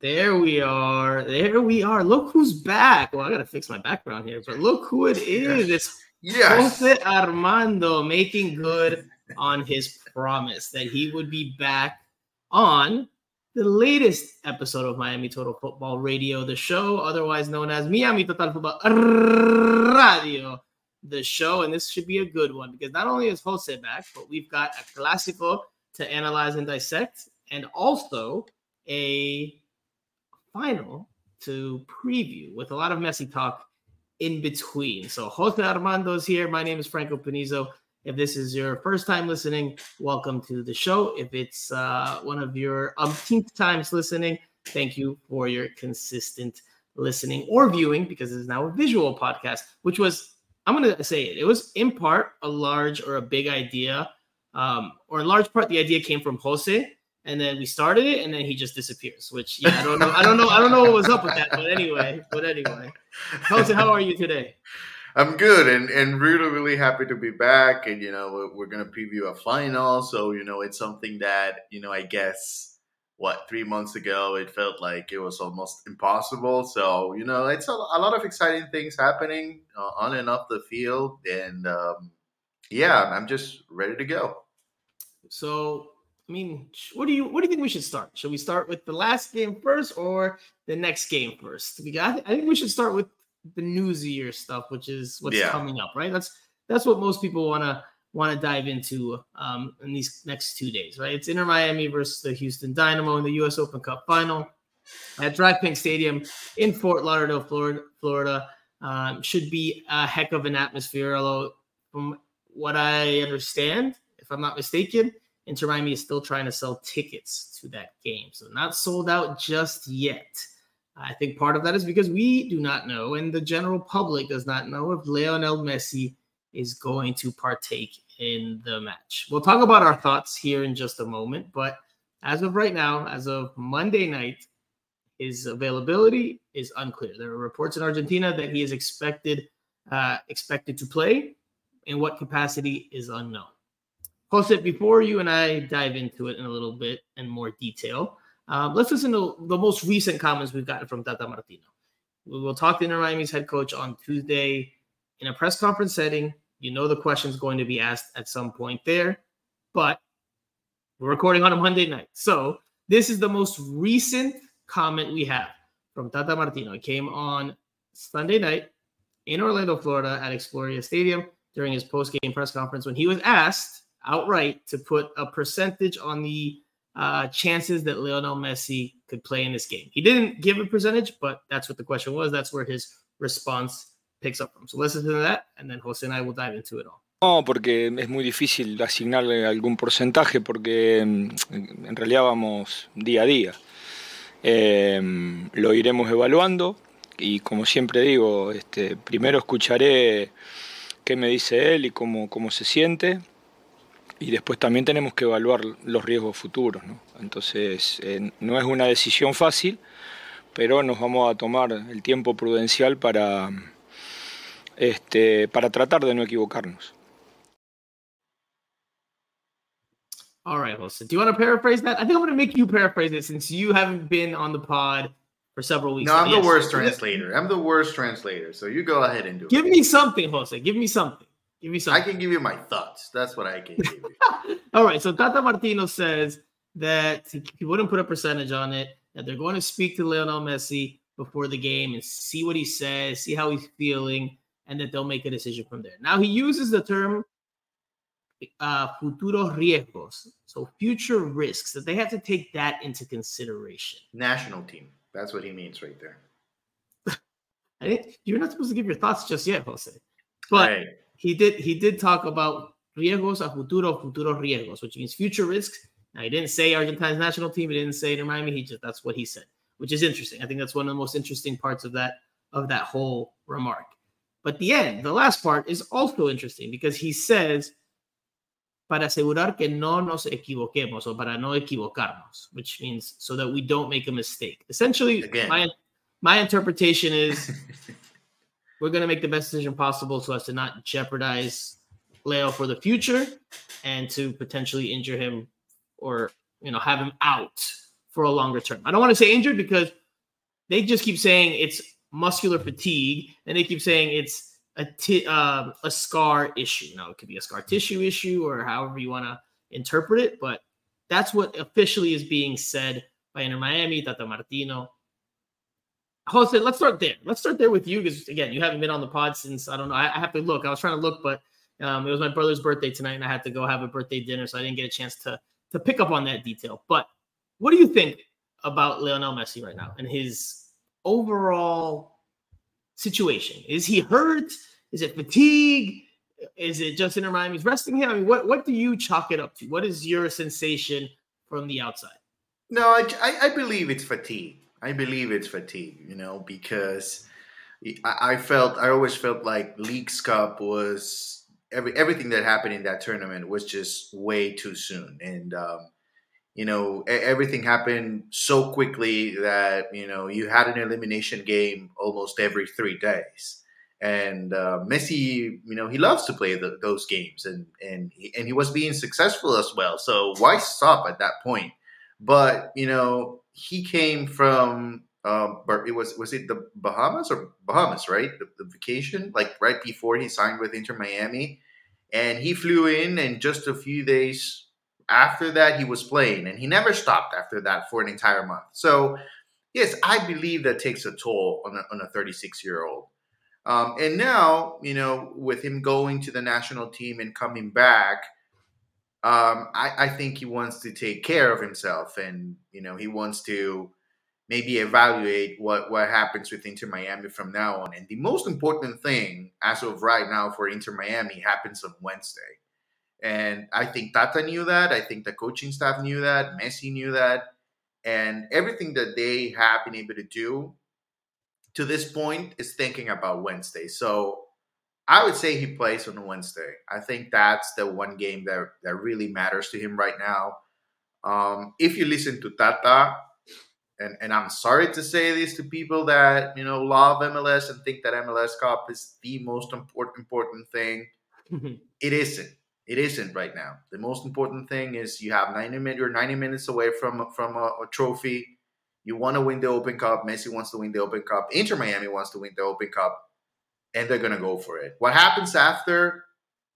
There we are. There we are. Look who's back. Well, I gotta fix my background here, but look who it is. It's Yes. Jose Armando making good on his promise that he would be back on the latest episode of Miami Total Football Radio, the show, otherwise known as Miami Total Football Radio, the show. And this should be a good one because not only is Jose back, but we've got a Clásico to analyze and dissect, and also a final to preview with a lot of Messi talk in between. So Jose Armando's here. My name is Franco Panizo. If this is your first time listening, welcome to the show. If it's uh, one of your umpteenth times listening, thank you for your consistent listening or viewing because it's now a visual podcast, which was, I'm going to say it, it was in part a large or a big idea, um, or in large part, the idea came from Jose. And then we started it, and then he just disappears. Which yeah, I don't know. I don't know. I don't know what was up with that. But anyway, but anyway, Jose, how are you today? I'm good and, and really, really happy to be back. And, you know, we're, we're going to preview a final. So, you know, it's something that, you know, I guess, what, three months ago, it felt like it was almost impossible. So, you know, it's a, a lot of exciting things happening uh, on and off the field. And, um, yeah, I'm just ready to go. So, I mean, what do you what do you think we should start? Should we start with the last game first or the next game first? We got, I think we should start with the newsier stuff, which is what's Yeah. coming up, right? That's that's what most people want to want to dive into um, in these next two days, right? It's Inter Miami versus the Houston Dynamo in the U.S. Open Cup final at DraftKings Stadium in Fort Lauderdale, Florida. Florida um, should be a heck of an atmosphere. Although, from what I understand, if I'm not mistaken, Inter Miami is still trying to sell tickets to that game, so not sold out just yet. I think part of that is because we do not know, and the general public does not know if Lionel Messi is going to partake in the match. We'll talk about our thoughts here in just a moment, but as of right now, as of Monday night, his availability is unclear. There are reports in Argentina that he is expected uh, expected to play. In what capacity is unknown. Jose, before you and I dive into it in a little bit and more detail, um, let's listen to the most recent comments we've gotten from Tata Martino. We will talk to Inter Miami's head coach on Tuesday in a press conference setting. You know the question's going to be asked at some point there, but we're recording on a Monday night. So this is the most recent comment we have from Tata Martino. It came on Sunday night in Orlando, Florida at Exploria Stadium during his post-game press conference when he was asked outright to put a percentage on the uh, chances that Lionel Messi could play in this game. He didn't give a percentage, but that's what the question was. That's where his response picks up from. So listen to that, and then Jose and I will dive into it all. No, porque es muy difícil asignarle algún porcentaje porque mm, en realidad vamos día a día. Eh, lo iremos evaluando y como siempre digo, este, primero escucharé qué me dice él y cómo, cómo se siente y después también tenemos que evaluar los riesgos futuros. ¿no? Entonces eh, no es una decisión fácil, pero nos vamos a tomar el tiempo prudencial para, este, para tratar de no equivocarnos. All right, Jose. Do you want to paraphrase that? I think I'm going to make you paraphrase it since you haven't been on the pod for several weeks. No, I'm the worst translator. I'm the worst translator. So you go ahead and do Give it. me something, Jose. Give me something. Give me I can give you my thoughts. That's what I can give you. All right. So Tata Martino says that he, wouldn't put a percentage on it, that they're going to speak to Lionel Messi before the game and see what he says, see how he's feeling, and that they'll make a decision from there. Now, he uses the term uh, futuros riesgos, so future risks, that they have to take that into consideration. National team. That's what he means right there. You're not supposed to give your thoughts just yet, Jose. But Right. He did he did talk about riesgos a futuro, futuro riesgos, which means future risks. Now he didn't say Argentina's national team, he didn't say Inter Miami, he just that's what he said, which is interesting. I think that's one of the most interesting parts of that of that whole remark. But the end, the last part is also interesting because he says para asegurar que no nos equivoquemos or para no equivocarnos, which means so that we don't make a mistake. Essentially, Again. my my interpretation is we're going to make the best decision possible so as to not jeopardize Leo for the future and to potentially injure him or you know have him out for a longer term. I don't want to say injured because they just keep saying it's muscular fatigue, and they keep saying it's a t- um, a scar issue. Now it could be a scar tissue issue or however you want to interpret it, but that's what officially is being said by Inter Miami, Tata Martino. Jose, let's start there. Let's start there with you because again, you haven't been on the pod since I don't know. I, I have to look. I was trying to look, but um, it was my brother's birthday tonight, and I had to go have a birthday dinner, so I didn't get a chance to to pick up on that detail. But what do you think about Lionel Messi right now and his overall situation? Is he hurt? Is it fatigue? Is it just Inter Miami's resting him? I mean, what what do you chalk it up to? What is your sensation from the outside? No, I, I believe it's fatigue. I believe it's fatigue, you know, because I, felt, I always felt like Leagues Cup was every everything that happened in that tournament was just way too soon. And, um, you know, everything happened so quickly that, you know, you had an elimination game almost every three days. And uh, Messi, you know, he loves to play the, those games, and and he, and he was being successful as well. So why stop at that point? But you know, he came from um, it was was it the Bahamas or Bahamas, right? The, the, vacation, like right before he signed with Inter Miami, and he flew in, and just a few days after that, he was playing, and he never stopped after that for an entire month. So, yes, I believe that takes a toll on a, on a 36 year old. Um, and now, you know, with him going to the national team and coming back, um, I, I think he wants to take care of himself, and you know, he wants to maybe evaluate what what happens with Inter Miami from now on. And the most important thing, as of right now, for Inter Miami happens on Wednesday. And I think Tata knew that. I think the coaching staff knew that. Messi knew that. And everything that they have been able to do to this point is thinking about Wednesday. So I would say he plays on Wednesday. I think that's the one game that, that really matters to him right now. Um, if you listen to Tata, and, and I'm sorry to say this to people that you know love MLS and think that MLS Cup is the most important important thing. it isn't. It isn't right now. The most important thing is you have 90 minutes. You're 90 minutes away from from a, a trophy. You want to win the Open Cup. Messi wants to win the Open Cup. Inter Miami wants to win the Open Cup and they're gonna go for it. What happens after,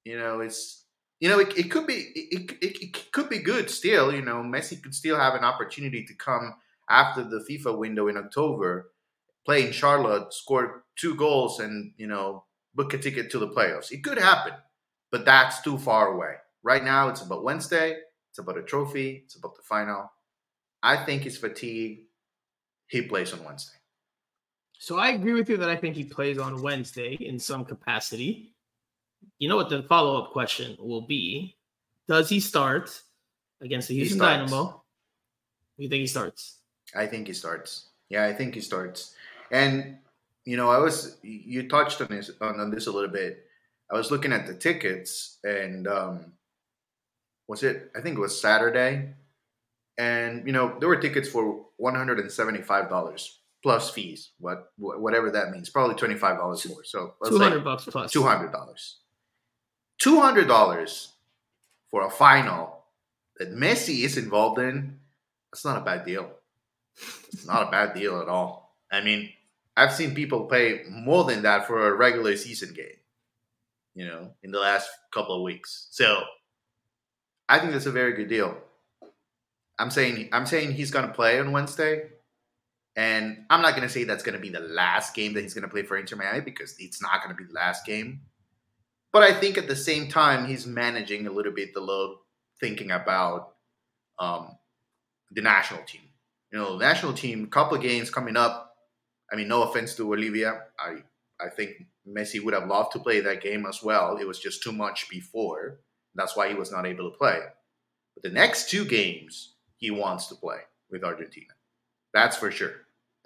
you know, it's you know, it, it could be it, it, it could be good still. You know, Messi could still have an opportunity to come after the FIFA window in October, play in Charlotte, score two goals, and you know, book a ticket to the playoffs. It could happen, but that's too far away. Right now, it's about Wednesday. It's about a trophy. It's about the final. I think he's fatigued. He plays on Wednesday. So I agree with you that I think he plays on Wednesday in some capacity. You know what the follow up question will be? Does he start against the Houston Dynamo? You think he starts? I think he starts. Yeah, I think he starts. And you know, I was you touched on this on, on this a little bit. I was looking at the tickets, and um, was it? I think it was Saturday, and you know there were tickets for one hundred and seventy five dollars plus fees, what whatever that means. Probably twenty five dollars more. So two hundred bucks plus two hundred dollars. Two hundred dollars for a final that Messi is involved in. That's not a bad deal. It's not a bad deal at all. I mean, I've seen people pay more than that for a regular season game. You know, in the last couple of weeks. So I think that's a very good deal. I'm saying I'm saying he's gonna play on Wednesday. And I'm not going to say that's going to be the last game that he's going to play for Inter Miami because it's not going to be the last game. But I think at the same time, he's managing a little bit the load, thinking about um, the national team. You know, the national team, couple games coming up. I mean, no offense to Bolivia. I, I think Messi would have loved to play that game as well. It was just too much before. That's why he was not able to play. But the next two games, he wants to play with Argentina. That's for sure.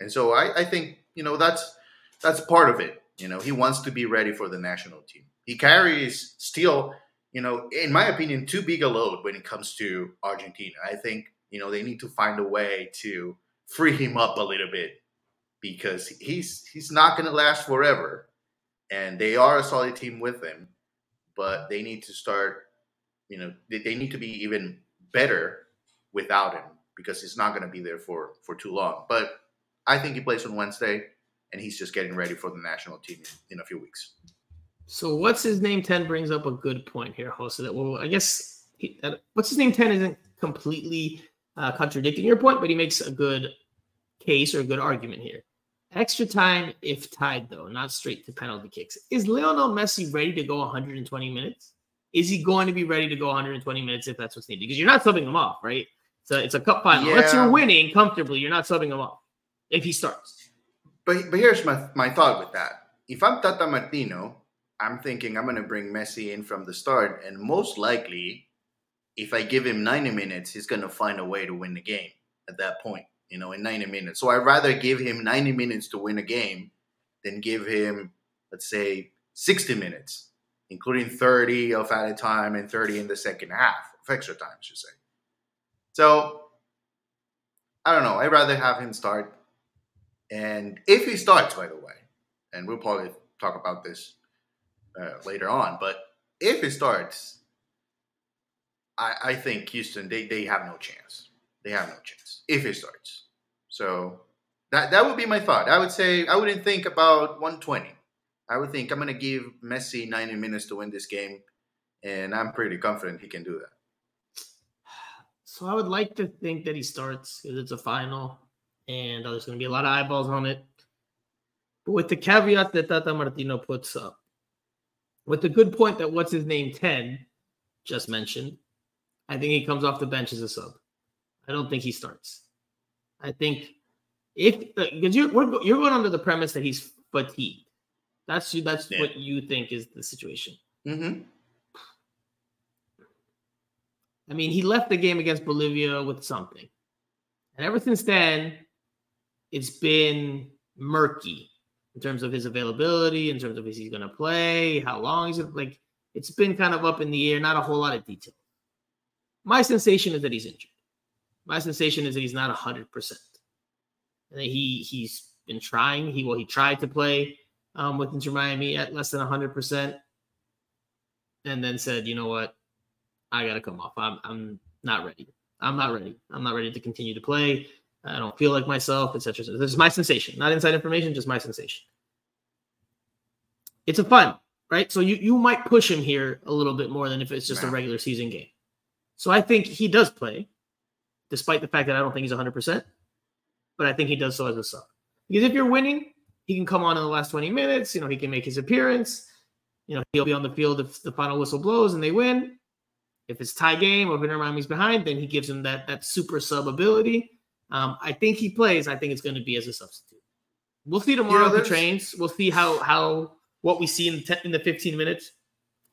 And so I, I think, you know, that's that's part of it. You know, he wants to be ready for the national team. He carries still, you know, in my opinion, too big a load when it comes to Argentina. I think, you know, they need to find a way to free him up a little bit because he's he's not going to last forever. And they are a solid team with him, but they need to start, you know, they, they need to be even better without him because he's not going to be there for for too long. But I think he plays on Wednesday, and he's just getting ready for the national team in, a few weeks. So what's his name? Ten brings up a good point here, Jose. That well, I guess he, uh, what's his name? Ten isn't completely uh, contradicting your point, but he makes a good case or a good argument here. Extra time if tied, though, not straight to penalty kicks. Is Lionel Messi ready to go 120 minutes? Is he going to be ready to go 120 minutes if that's what's needed? Because you're not subbing him off, right? So it's a cup final. Yeah. Unless you're winning comfortably, you're not subbing him off if he starts. But but here's my my thought with that. If I'm Tata Martino, I'm thinking I'm going to bring Messi in from the start, and most likely, if I give him 90 minutes, he's going to find a way to win the game at that point you know, in 90 minutes. So I'd rather give him 90 minutes to win a game than give him, let's say, 60 minutes, including 30 of added time and 30 in the second half of extra time, I should say. So I don't know. I'd rather have him start. And if he starts, by the way, and we'll probably talk about this uh, later on, but if he starts, I, I think Houston, they, they have no chance. They have no chance if he starts. So that that would be my thought. I would say I wouldn't think about 120. I would think I'm going to give Messi 90 minutes to win this game, and I'm pretty confident he can do that. So I would like to think that he starts because it's a final, and there's going to be a lot of eyeballs on it. But with the caveat that Tata Martino puts up, with the good point that what's his name 10 just mentioned, I think he comes off the bench as a sub. I don't think he starts. I think if because you're you're going under the premise that he's fatigued. That's you. that's yeah. what you think is the situation. Mm-hmm. I mean, he left the game against Bolivia with something, and ever since then, it's been murky in terms of his availability, in terms of is he going to play, how long he's like. It's been kind of up in the air, not a whole lot of detail. My sensation is that he's injured my sensation is that he's not hundred percent. And He he's been trying. He well he tried to play um, with Inter Miami at less than hundred percent, and then said, you know what, I gotta come off. I'm I'm not ready. I'm not ready. I'm not ready to continue to play. I don't feel like myself, etc. This is my sensation, not inside information, just my sensation. It's a fun, right? So you you might push him here a little bit more than if it's just a regular season game. So I think he does play despite the fact that I don't think he's 100%. But I think he does so as a sub. Because if you're winning, he can come on in the last 20 minutes. You know, he can make his appearance. You know, he'll be on the field if the final whistle blows and they win. If it's tie game or if Inter Miami's behind, then he gives him that that super sub ability. Um, I think he plays. I think it's going to be as a substitute. We'll see tomorrow yeah, if he trains. We'll see how how what we see in the, te- in the 15 minutes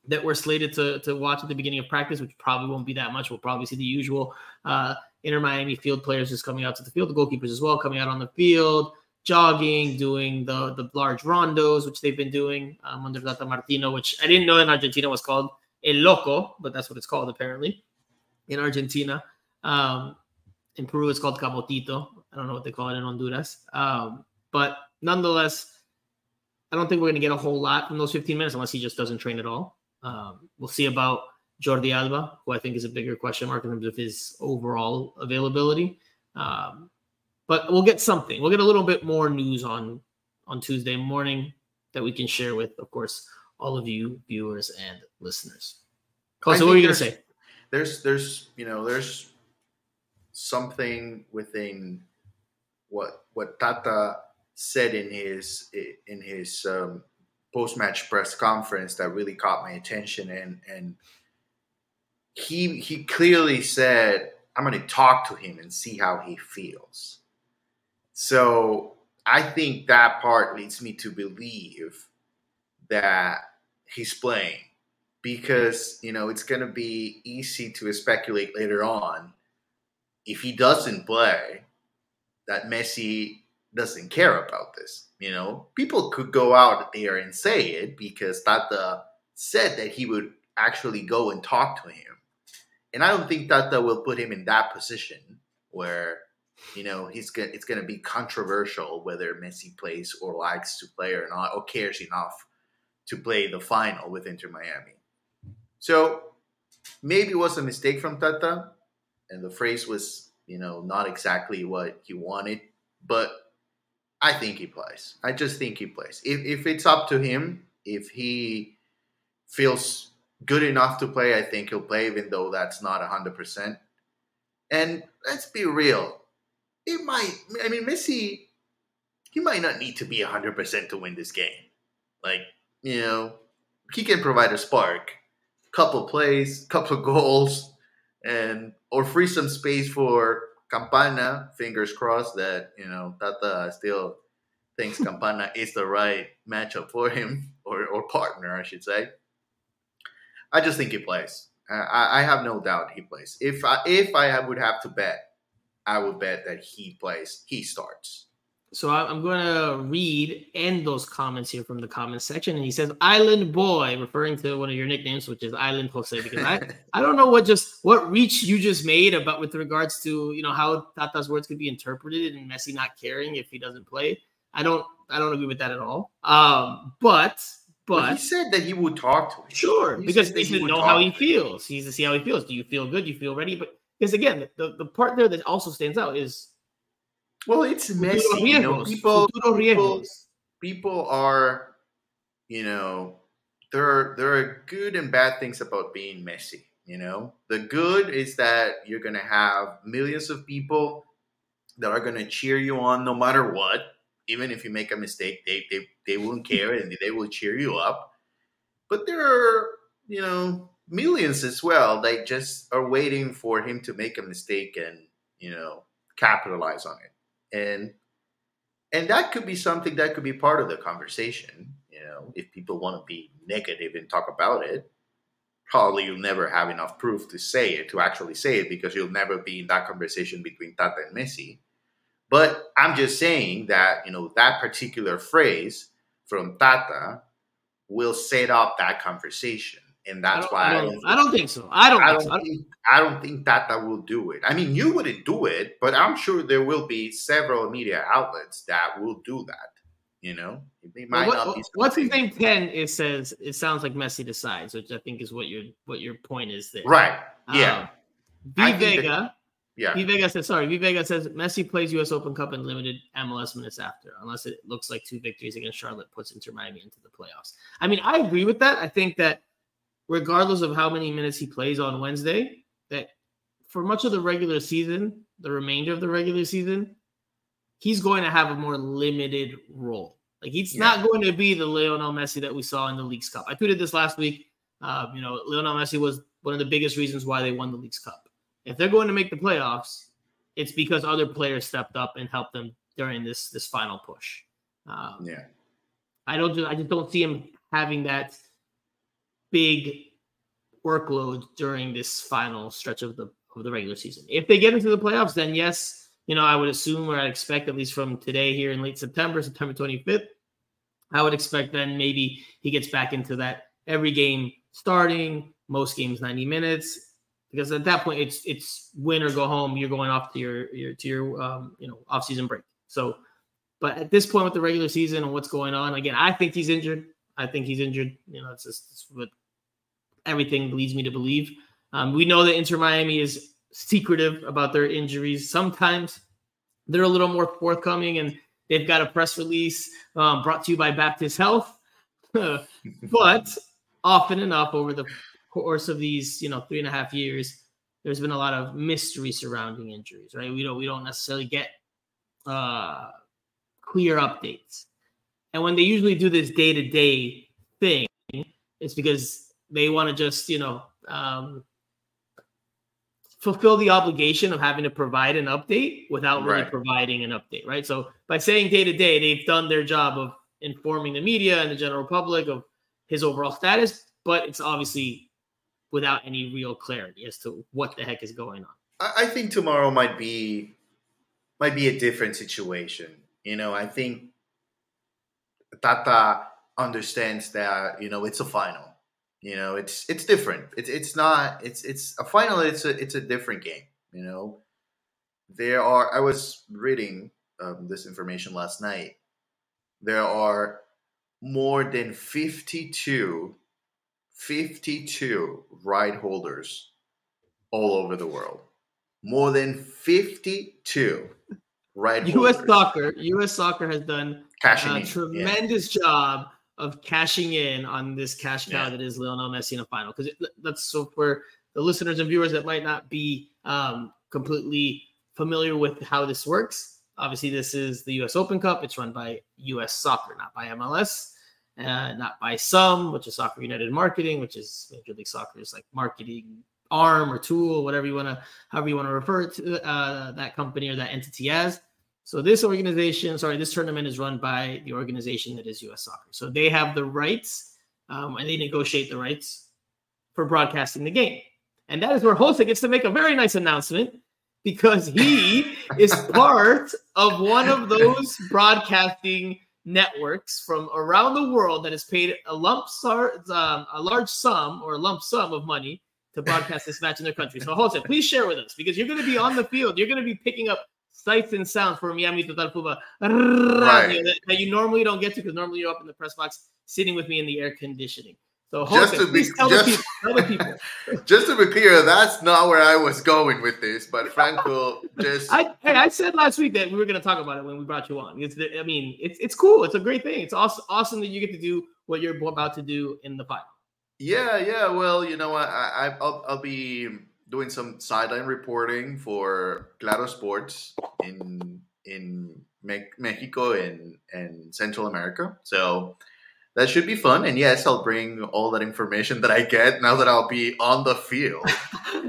that we're slated to to watch at the beginning of practice, which probably won't be that much. We'll probably see the usual uh, Inter Miami field players just coming out to the field, the goalkeepers as well coming out on the field, jogging, doing the the large rondos, which they've been doing um, under Tata Martino, which I didn't know in Argentina was called El Loco, but that's what it's called apparently in Argentina. Um, in Peru, it's called Cabotito. I don't know what they call it in Honduras. Um, but nonetheless, I don't think we're going to get a whole lot from those 15 minutes unless he just doesn't train at all. Um, we'll see about Jordi Alba, who I think is a bigger question mark in terms of his overall availability. Um, but we'll get something. We'll get a little bit more news on on Tuesday morning that we can share with, of course, all of you viewers and listeners. What are you going to say? There's, there's, you know, there's something within what what Tata said in his in his um, post match press conference that really caught my attention, and and he he clearly said, "I'm going to talk to him and see how he feels." So I think that part leads me to believe that he's playing because you know it's going to be easy to speculate later on if he doesn't play that Messi doesn't care about this. You know, people could go out there and say it because Tata said that he would actually go and talk to him. And I don't think Tata will put him in that position where, you know, he's gonna it's gonna be controversial whether Messi plays or likes to play or not, or cares enough to play the final with Inter Miami. So maybe it was a mistake from Tata, and the phrase was You know, not exactly what he wanted, but I think he plays. I just think he plays. If if it's up to him, if he feels good enough to play, I think he'll play, even though that's not hundred percent. And let's be real, it might. I mean, Messi, he might not need to be hundred percent to win this game. Like you know, he can provide a spark, couple plays, couple goals, and or free some space for Campana. Fingers crossed that you know Tata still thinks Campana is the right matchup for him or or partner, I should say. I just think he plays. I, I have no doubt he plays. If I, if I would have to bet, I would bet that he plays. He starts. So I'm going to read end those comments here from the comment section, and he says "Island Boy," referring to one of your nicknames, which is Island Jose. Because I, I don't know what just what reach you just made about with regards to you know how Tata's words could be interpreted and Messi not caring if he doesn't play. I don't I don't agree with that at all. Um, but but, but he said that he would talk to him. Sure, he because he should know how he feels. He's to see how he feels. Do you feel good? Do you feel ready? But because again, the, the part there that also stands out is well, it's Messi. You know, people, people, people are, you know, there are there are good and bad things about being Messi. You know, the good is that you're gonna have millions of people that are gonna cheer you on no matter what. Even if you make a mistake, they they they won't care and they will cheer you up. But there are, you know, millions as well that just are waiting for him to make a mistake and you know capitalize on it and and that could be something that could be part of the conversation you know if people want to be negative and talk about it probably you'll never have enough proof to say it to actually say it because you'll never be in that conversation between tata and messi. But i'm just saying that you know that particular phrase from tata will set up that conversation and that's I why I don't, I don't, I don't, think so. I don't. I don't, so. think. I don't think that that will do it. I mean, you wouldn't do it, but I'm sure there will be several media outlets that will do that. You know, they might what, not be. What's his name? Ten. It says it sounds like Messi decides, which I think is what your what your point is there. Right. Yeah. Um, v Vega. Yeah. V Vega says sorry. V Vega says Messi plays U.S. Open Cup in limited MLS minutes after, unless it looks like two victories against Charlotte puts Inter Miami into the playoffs. I mean, I agree with that. I think that regardless of how many minutes he plays on Wednesday, that for much of the regular season, the remainder of the regular season, he's going to have a more limited role. Like he's yeah. not going to be the Lionel Messi that we saw in the Leagues Cup. I tweeted this last week. Uh, you know, Lionel Messi was one of the biggest reasons why they won the Leagues Cup. If they're going to make the playoffs, it's because other players stepped up and helped them during this this final push. Um, yeah, I don't. I just don't see him having that big workload during this final stretch of the of the regular season. If they get into the playoffs, then yes, you know, I would assume or I'd expect at least from today here in late September, September 25th, I would expect then maybe he gets back into that every game starting, most games 90 minutes. Because at that point it's it's win or go home. You're going off to your your to your um, you know off season break. So but at this point with the regular season and what's going on, again, I think he's injured. I think he's injured. You know, it's just it's what everything leads me to believe. Um, we know that Inter Miami is secretive about their injuries. Sometimes they're a little more forthcoming and they've got a press release um, brought to you by Baptist Health. but often enough over the course of these, you know, three and a half years, there's been a lot of mystery surrounding injuries, right? We don't we don't necessarily get uh, clear updates. And when they usually do this day to day thing, it's because they want to just, you know, um, fulfill the obligation of having to provide an update without really right. providing an update, right? So by saying day to day, they've done their job of informing the media and the general public of his overall status, but it's obviously without any real clarity as to what the heck is going on. I think tomorrow might be might be a different situation. You know, I think Tata understands that you know it's a final. You know, it's it's different. It's it's not. It's it's a final. It's a it's a different game. You know, there are. I was reading um, this information last night. There are more than 52, 52 right holders all over the world. more than 52 right U.S. soccer, U.S. soccer has done cashing a in. tremendous yeah. job of cashing in on this cash cow Yeah. that is Lionel Messi in a final. Because that's so for the listeners and viewers that might not be um, completely familiar with how this works. Obviously, this is the U.S. Open Cup. It's run by U.S. Soccer, not by MLS, uh, not by SUM, which is Soccer United Marketing, which is Major League Soccer's like marketing arm or tool, whatever you want to, however you want to refer to uh, that company or that entity as. So this organization, sorry, this tournament is run by the organization that is U.S. Soccer. So they have the rights, um, and they negotiate the rights for broadcasting the game. And that is where Jose gets to make a very nice announcement because he is part of one of those broadcasting networks from around the world that has paid a lump sum, um, a large sum or a lump sum of money to broadcast this match in their country. So Jose, please share with us because you're going to be on the field. You're going to be picking up sights and sounds for Miami Total Fuba radio that, that you normally don't get to because normally you're up in the press box sitting with me in the air conditioning. So Just to be- tell, just- the people, tell the people. Just to be clear, that's not where I was going with this, but Franco just I hey, I said last week that we were going to talk about it when we brought you on. It's the, I mean, it's it's cool. It's a great thing. It's awesome, awesome that you get to do what you're about to do in the final. Yeah, yeah. Well, you know, I, I I'll, I'll be doing some sideline reporting for Claro Sports in in Me- Mexico and and Central America. So that should be fun. And yes, I'll bring all that information that I get now that I'll be on the field.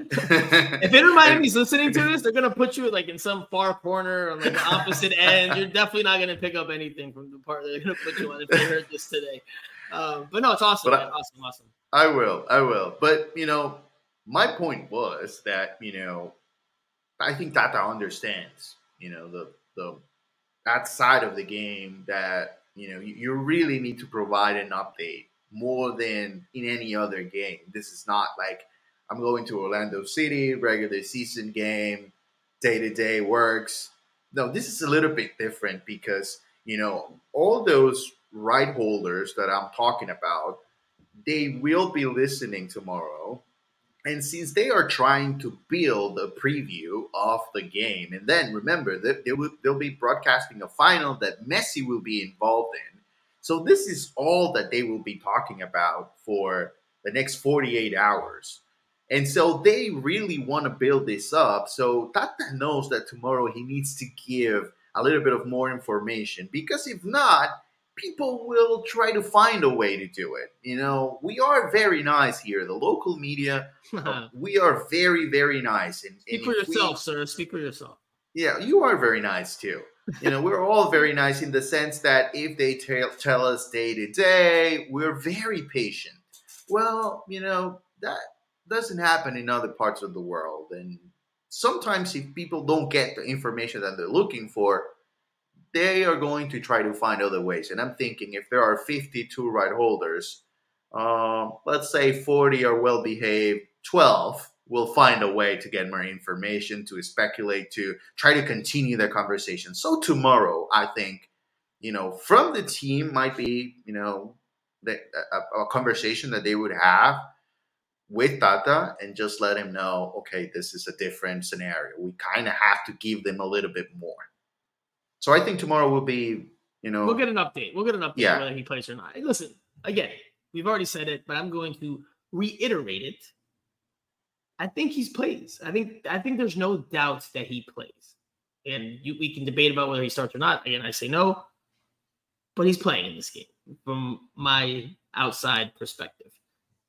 If Inter Miami's listening to this, they're gonna put you like in some far corner on like the opposite end. You're definitely not gonna pick up anything from the part that they're gonna put you on if they heard this today. Um, but no, it's awesome, I- Awesome, awesome. I will, I will. But you know, my point was that you know, I think Tata understands, you know, the the that side of the game that you know you, you really need to provide an update more than in any other game. This is not like I'm going to Orlando City, regular season game, day to day works. No, this is a little bit different because you know all those right holders that I'm talking about they will be listening tomorrow. And since they are trying to build a preview of the game, and then remember that they will they'll be broadcasting a final that Messi will be involved in. So this is all that they will be talking about for the next 48 hours. And so they really want to build this up. So Tata knows that tomorrow he needs to give a little bit of more information because if not, people will try to find a way to do it. You know, we are very nice here. The local media, we are very, very nice. And, Speak and for if we- yourself, sir. Speak for yourself. yeah, you are very nice too. You know, we're all very nice in the sense that if they tell, tell us day to day, we're very patient. Well, you know, that doesn't happen in other parts of the world. And sometimes if people don't get the information that they're looking for, they are going to try to find other ways. And I'm thinking if there are 52 right holders, um, let's say 40 are well behaved, 12 will find a way to get more information, to speculate, to try to continue their conversation. So tomorrow, I think, you know, from the team might be, you know, the, a, a conversation that they would have with Tata and just let him know, okay, this is a different scenario. We kind of have to give them a little bit more. So I think tomorrow will be, you know, We'll get an update. We'll get an update Yeah. whether he plays or not. Listen, again, we've already said it, but I'm going to reiterate it. I think he's plays. I think I think there's no doubt that he plays. And you, we can debate about whether he starts or not. Again, I say no, but he's playing in this game from my outside perspective.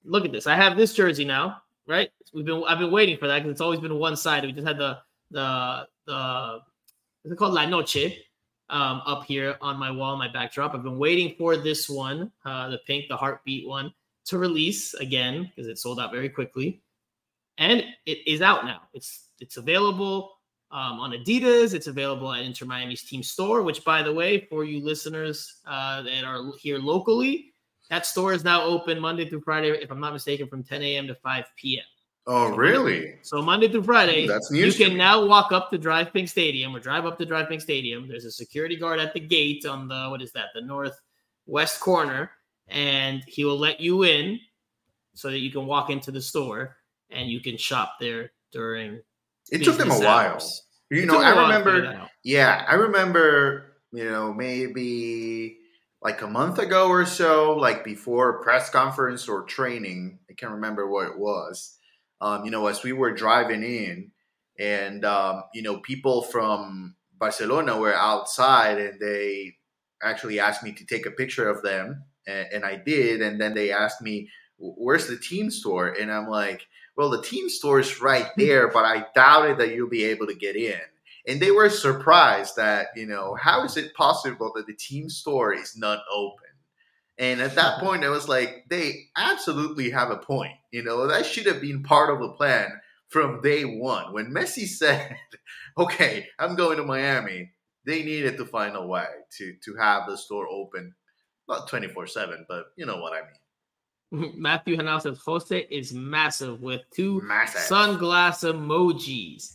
Look at this. I have this jersey now, right? We've been I've been waiting for that because it's always been one side. We just had the the the what's it called La Noche um, up here on my wall, my backdrop. I've been waiting for this one, uh, the pink, the heartbeat one, to release again because it sold out very quickly, and it is out now. It's it's available um, on Adidas. It's available at Inter Miami's team store. Which, by the way, for you listeners uh, that are here locally, that store is now open Monday through Friday, if I'm not mistaken, from 10 a.m. to 5 p.m. oh, really? So Monday through Friday, that's you can now walk up to Drive Pink Stadium or drive up to Drive Pink Stadium. There's a security guard at the gate on the what is that? The northwest corner, and he will let you in so that you can walk into the store and you can shop there during it took them a while. You It know, took them a I while to figure remember. Yeah, I remember. You know, maybe like a month ago or so, like before a press conference or training. I can't remember what it was. Um, you know, as we were driving in, and um, you know, people from Barcelona were outside, and they actually asked me to take a picture of them, and, and I did. And then they asked me, "Where's the team store?" And I'm like, "Well, the team store is right there, but I doubted that you'll be able to get in." And they were surprised that you know how is it possible that the team store is not open? And at that point, I was like, they absolutely have a point. You know, that should have been part of the plan from day one. When Messi said, okay, I'm going to Miami, they needed to find a way to, to have the store open. Not 24 7, but you know what I mean. Matthew Hanal says Jose is massive with two Massive. sunglass emojis.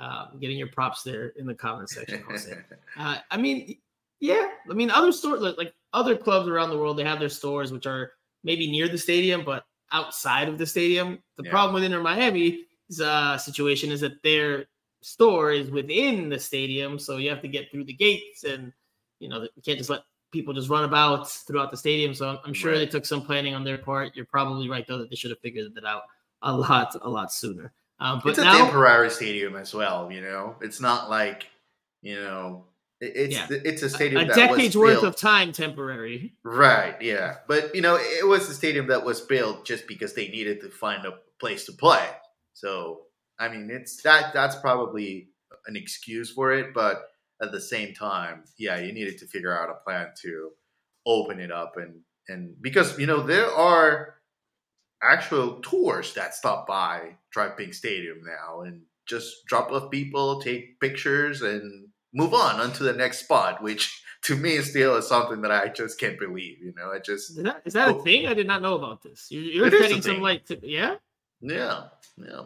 Uh, getting your props there in the comment section, Jose. Uh, I mean, yeah. I mean, other stores like, like other clubs around the world, they have their stores which are maybe near the stadium, but outside of the stadium. The Yeah. problem with Inter Miami's uh, situation is that their store is within the stadium, so you have to get through the gates, and you know you can't just let people just run about throughout the stadium. So I'm, I'm sure they took some planning on their part. You're probably right though that they should have figured that out a lot, a lot sooner. Um, but it's a now, temporary stadium as well, you know? It's not like, you know, it's Yeah. it's a stadium that a decade's worth built- of time temporary. Right, yeah. But you know, it was a stadium that was built just because they needed to find a place to play. So, I mean, it's that that's probably an excuse for it, but at the same time, yeah, you needed to figure out a plan to open it up and and because you know, there are actual tours that stop by Drive Pink Stadium now and just drop off people, take pictures and move on onto the next spot, which to me still is something that I just can't believe. You know, I just Is that, is that a Oh. thing? I did not know about this. You're, you're a getting some like, t- yeah. yeah, yeah.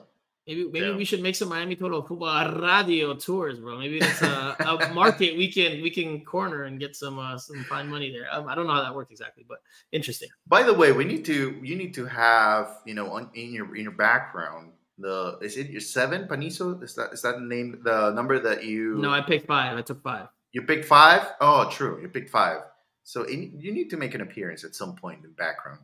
Maybe maybe Yeah. we should make some Miami Total Football radio tours, bro. Maybe it's a, a market we can we can corner and get some uh, some fine money there. Um, I don't know how that works exactly, but interesting. By the way, we need to you need to have you know on, in your in your background the is it your seven Panizo is that is that the name the number that you No, I picked five. I took five. you picked five oh true you picked five so in, you need to make an appearance at some point in the background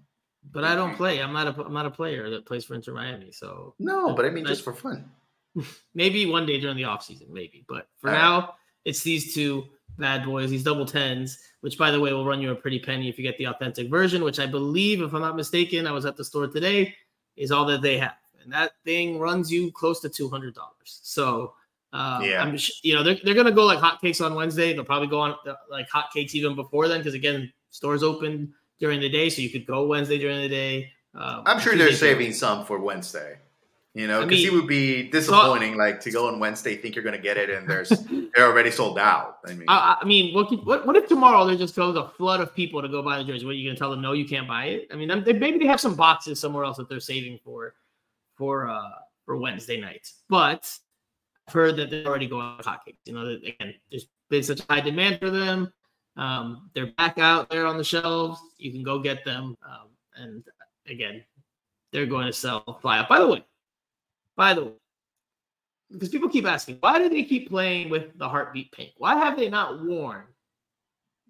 But I don't play. I'm not a I'm not a player that plays for Inter Miami. So no but I mean I- just for fun maybe one day during the off season, maybe. But for All right. now, it's these two bad boys, these double tens, which by the way will run you a pretty penny if you get the authentic version, which I believe, if I'm not mistaken, I was at the store today, is all that they have. And that thing runs you close to two hundred dollars. So uh, Yeah. I'm you know they're, they're gonna go like hotcakes on Wednesday. They'll probably go on uh, like hotcakes even before then because again, stores open during the day, so you could go Wednesday during the day. Um, I'm sure they're saving some for Wednesday. You know, I because it would be disappointing, like to go on Wednesday, think you're going to get it, and there's they're already sold out. I mean, I, I mean, what, could- what what if tomorrow there just goes a flood of people to go buy the jersey? What are you going to tell them? No, you can't buy it. I mean, they, maybe they have some boxes somewhere else that they're saving for for uh for Wednesday night. But I've heard that they're already going hotcakes. You know, that, again, there's been such high demand for them. Um, they're back out there on the shelves. You can go get them. Um, and again, they're going to sell fly up. By the way, by the way, because people keep asking, why do they keep playing with the heartbeat pink? Why have they not worn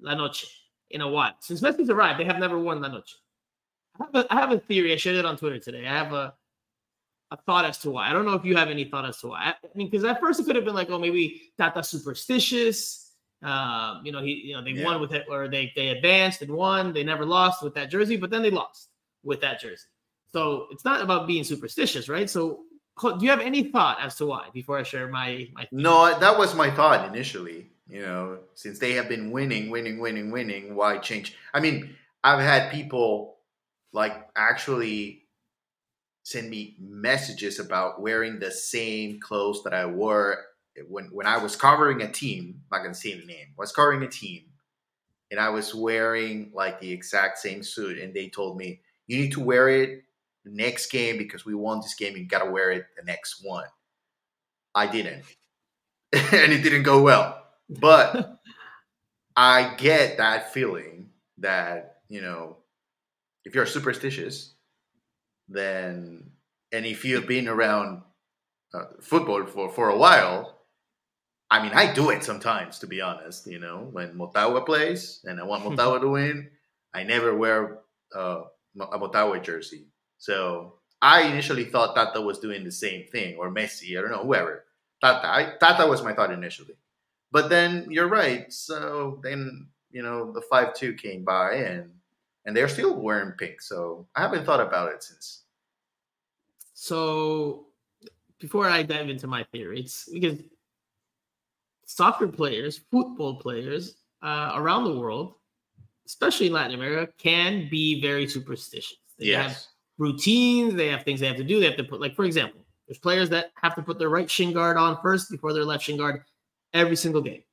La Noche in a while? Since Messi's arrived, they have never worn La Noche. I have a, I have a theory. I shared it on Twitter today. I have a a thought as to why. I don't know if you have any thought as to why. I, mean, because at first it could have been like, oh, maybe Tata superstitious. Um, you know, he, you know, they Yeah. won with it, or they they advanced and won. They never lost with that jersey, but then they lost with that jersey. So it's not about being superstitious, right? So do you have any thought as to why? Before I share my my no, that was my thought initially. You know, since they have been winning, winning, winning, winning, why change? I mean, I've had people like actually send me messages about wearing the same clothes that I wore when when I was covering a team. I'm not gonna say the name. I was covering a team, and I was wearing like the exact same suit, and they told me you need to wear it the next game because we won this game. You gotta wear it the next one. I didn't, and it didn't go well. But I get that feeling that you know, if you're superstitious, then and if you've been around uh, football for for a while. I mean, I do it sometimes, to be honest. You know, when Motagua plays and I want Motagua to win, I never wear uh, a Motagua jersey. So I initially thought Tata was doing the same thing, or Messi, I don't know, whoever. Tata, I, Tata was my thought initially, but then you're right. So then you know the five two came by, and and they're still wearing pink. So I haven't thought about it since. So before I dive into my theories, because soccer players, football players uh, around the world, especially in Latin America, can be very superstitious. They yes. have routines, they have things they have to do. They have to put, like, for example, there's players that have to put their right shin guard on first before their left shin guard every single game.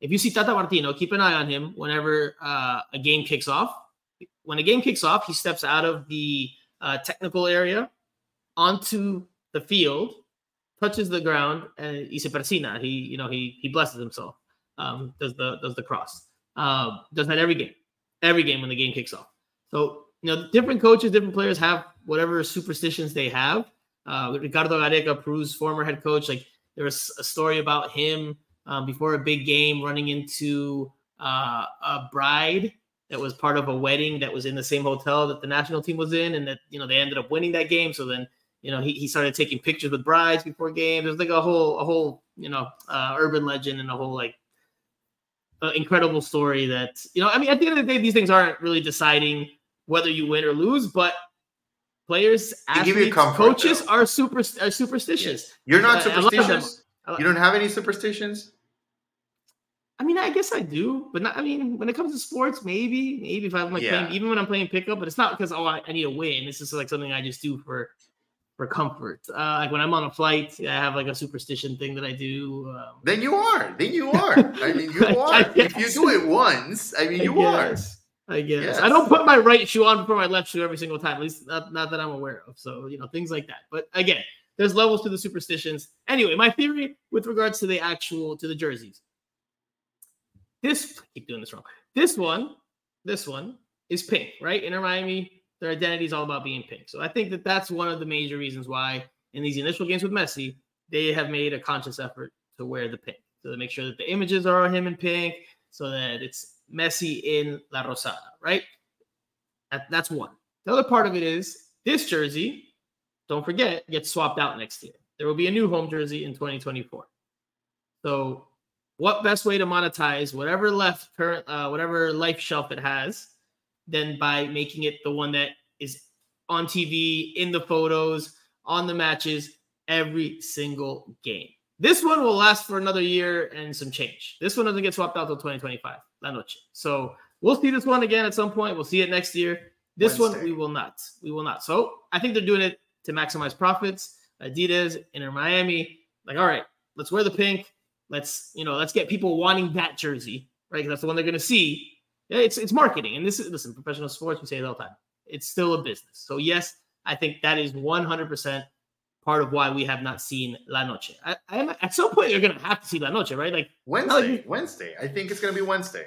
If you see Tata Martino, keep an eye on him whenever uh, a game kicks off. When a game kicks off, he steps out of the uh, technical area onto the field, touches the ground, and he se persina. He, you know, he he blesses himself. Um, does the does the cross. Uh, does that every game, every game when the game kicks off. So you know, different coaches, different players have whatever superstitions they have. Uh, Ricardo Gareca, Peru's former head coach, like there was a story about him um, before a big game running into uh, a bride that was part of a wedding that was in the same hotel that the national team was in, and that you know they ended up winning that game. So then you know he, he started taking pictures with brides before games. There's like a whole a whole you know uh, urban legend and a whole like uh, incredible story that you know. I mean, at the end of the day, these things aren't really deciding whether you win or lose, but players, They give you athletes, comfort, coaches though. are super are superstitious. You're not Uh, a lot of them- superstitious. You don't have any superstitions. I mean, I guess I do, but not. I mean, when it comes to sports, maybe, maybe if I'm like Yeah. playing, even when I'm playing pickup, but it's not because oh, I, I need a win. It's just like something I just do for for comfort. Uh, like when I'm on a flight, I have like a superstition thing that I do. Um, Then you are. Then you are. I mean, you are. If you do it once, I mean, I you are. I guess Yes. I don't put my right shoe on before my left shoe every single time. At least not, not that I'm aware of. So you know things like that. But again, there's levels to the superstitions. Anyway, my theory with regards to the actual to the jerseys. This I keep doing this wrong. This one, this one is pink, right? Inter Miami, their identity is all about being pink. So I think that that's one of the major reasons why in these initial games with Messi, they have made a conscious effort to wear the pink. So to make sure that the images are on him in pink, so that it's Messi in La Rosada, right? That, that's one. The other part of it is this jersey, don't forget, gets swapped out next year. There will be a new home jersey in 2024. So, what best way to monetize whatever left current, uh, whatever life shelf it has, than by making it the one that is on TV, in the photos, on the matches, every single game. This one will last for another year and some change. This one doesn't get swapped out till 2025, La Noche. So we'll see this one again at some point. We'll see it next year. This one we will not. We will not. So I think they're doing it to maximize profits. Adidas, Inter Miami, like, all right, let's wear the pink. Let's, you know, let's get people wanting that jersey, right? that's the one they're going to see. It's it's marketing, and this is listen, professional sports. We say it all the time. It's still a business. So yes, I think that is 100 percent part of why we have not seen La Noche. I, I am, at some point, you're going to have to see La Noche, right? Like, Wednesday. you- Wednesday. I think it's gonna be Wednesday.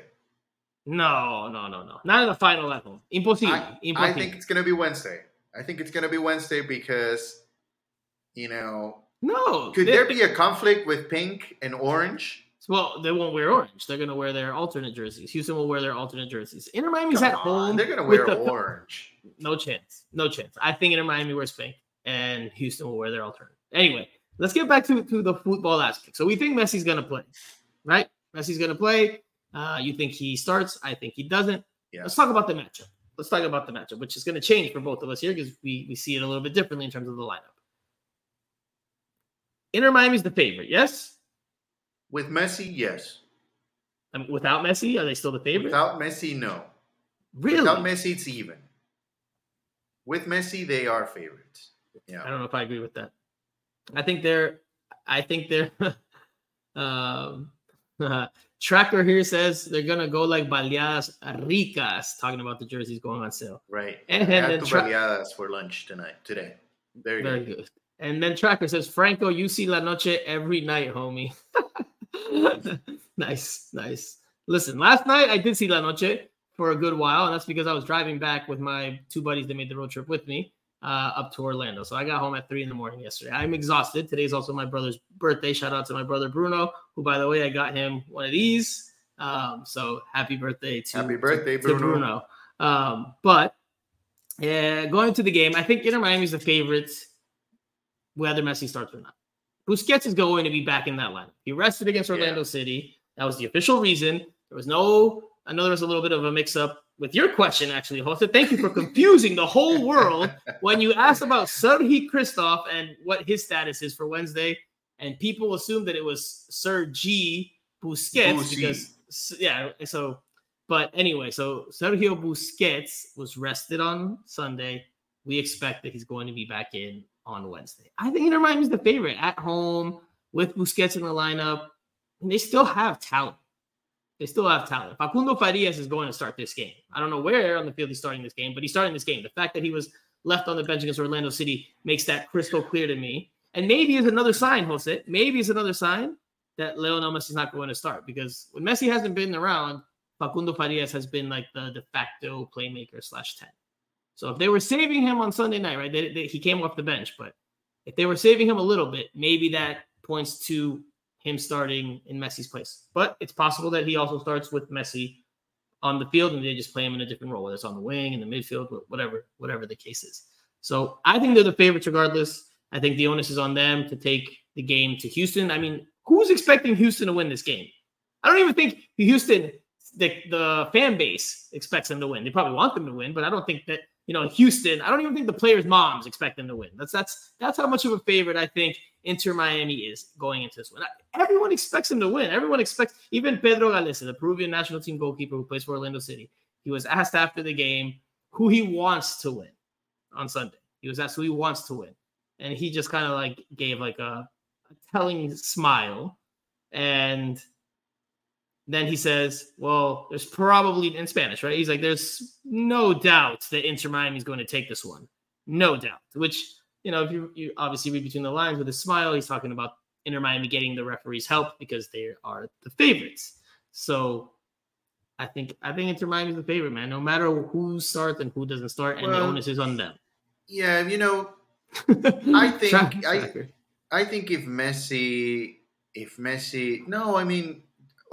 no, no, no, no, not in the final level. Impossible. I, I think it's gonna be Wednesday. I think it's gonna be Wednesday because, you know, no. could there be a conflict with pink and orange? Well, they won't wear orange. They're going to wear their alternate jerseys. Houston will wear their alternate jerseys. Inter Miami's Come at on, home. They're gonna wear the- orange. No chance. No chance. I think Inter Miami wears pink, and Houston will wear their alternate. Anyway, let's get back to, to the football aspect. So we think Messi's going to play, right? Messi's going to play. Uh, you think he starts? I think he doesn't. Yeah. Let's talk about the matchup. Let's talk about the matchup, which is going to change for both of us here because we, we see it a little bit differently in terms of the lineup. Inter Miami's the favorite, yes? With Messi, yes. I mean, without Messi, are they still the favorite? Without Messi, no. really? Without Messi, it's even. With Messi, they are favorites. Yeah. I don't know if I agree with that. I think they're. I think they're. um, tracker here says they're gonna go like baleadas ricas, talking about the jerseys going on sale. Right. And I had then tra- baleadas for lunch tonight, today. Very, Very good. good. And then tracker says Franco, you see La Noche every night, homie. nice, nice. Listen, last night I did see La Noche for a good while, and that's because I was driving back with my two buddies that made the road trip with me. uh, up to Orlando. So I got home at three in the morning yesterday. I'm exhausted. Today's also my brother's birthday. Shout out to my brother Bruno, who, by the way, I got him one of these. Um, so happy birthday to happy birthday, to, Bruno. To Bruno. Um, but yeah, going to the game, I think Inter Miami is the favorite, whether Messi starts or not. Busquets is going to be back in that lineup. He rested against Orlando yeah. City. That was the official reason. There was no. I know there was a little bit of a mix-up with your question, actually, Jose. Thank you for confusing the whole world when you asked about Sergi Kryvtsov and what his status is for Wednesday, and people assumed that it was Sir G Busquets because yeah. So, but anyway, so Sergio Busquets was rested on Sunday. We expect that he's going to be back in on Wednesday. I think Inter is the favorite at home with Busquets in the lineup, and they still have talent. They still have talent. Facundo Farias is going to start this game. I don't know where on the field he's starting this game, but he's starting this game. The fact that he was left on the bench against Orlando City makes that crystal clear to me. And maybe is another sign, Jose. Maybe is another sign that Lionel Messi is not going to start because when Messi hasn't been around, Facundo Farias has been like the de facto playmaker slash 10. So if they were saving him on Sunday night, right, they, they, he came off the bench, but if they were saving him a little bit, maybe that points to him starting in Messi's place. But it's possible that he also starts with Messi on the field and they just play him in a different role, whether it's on the wing, in the midfield, whatever, whatever the case is. So I think they're the favorites regardless. I think the onus is on them to take the game to Houston. I mean, who's expecting Houston to win this game? I don't even think Houston, the, the fan base expects them to win. They probably want them to win, but I don't think that you know, Houston. I don't even think the players' moms expect them to win. That's that's that's how much of a favorite I think Inter Miami is going into this one. Everyone expects them to win. Everyone expects even Pedro Gallese, the Peruvian national team goalkeeper who plays for Orlando City. He was asked after the game who he wants to win on Sunday. He was asked who he wants to win, and he just kind of like gave like a, a telling smile, and then he says, Well, there's probably in Spanish, right? He's like, There's no doubt that Inter Miami is going to take this one. No doubt. Which, you know, if you, you obviously read between the lines with a smile, he's talking about Inter Miami getting the referee's help because they are the favorites. So I think I think Inter Miami is the favorite, man. No matter who starts and who doesn't start, and well, the onus is on them. Yeah, you know, I think I, I think if Messi, if Messi, no, I mean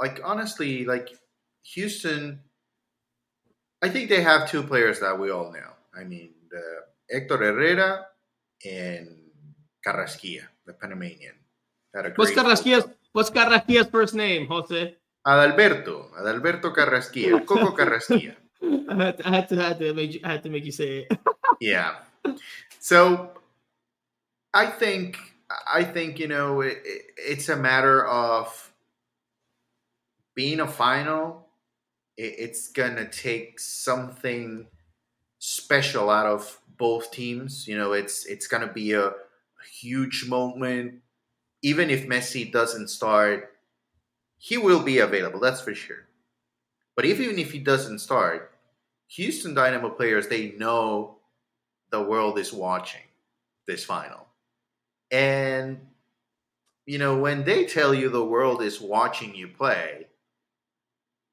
like honestly, like Houston, I think they have two players that we all know. I mean, the Hector Herrera and Carrasquilla, the Panamanian. What's Carrasquilla's What's Carrasquilla's first name, Jose? Adalberto, Adalberto Carrasquilla, Coco Carrasquilla. I, had to, I had to, I had to make you, I had to make you say it. yeah. So I think I think you know it, it, it's a matter of being a final, it, it's gonna take something special out of both teams. You know, it's it's gonna be a, a huge moment. Even if Messi doesn't start, he will be available. That's for sure. But even if he doesn't start, Houston Dynamo players they know the world is watching this final, and you know when they tell you the world is watching you play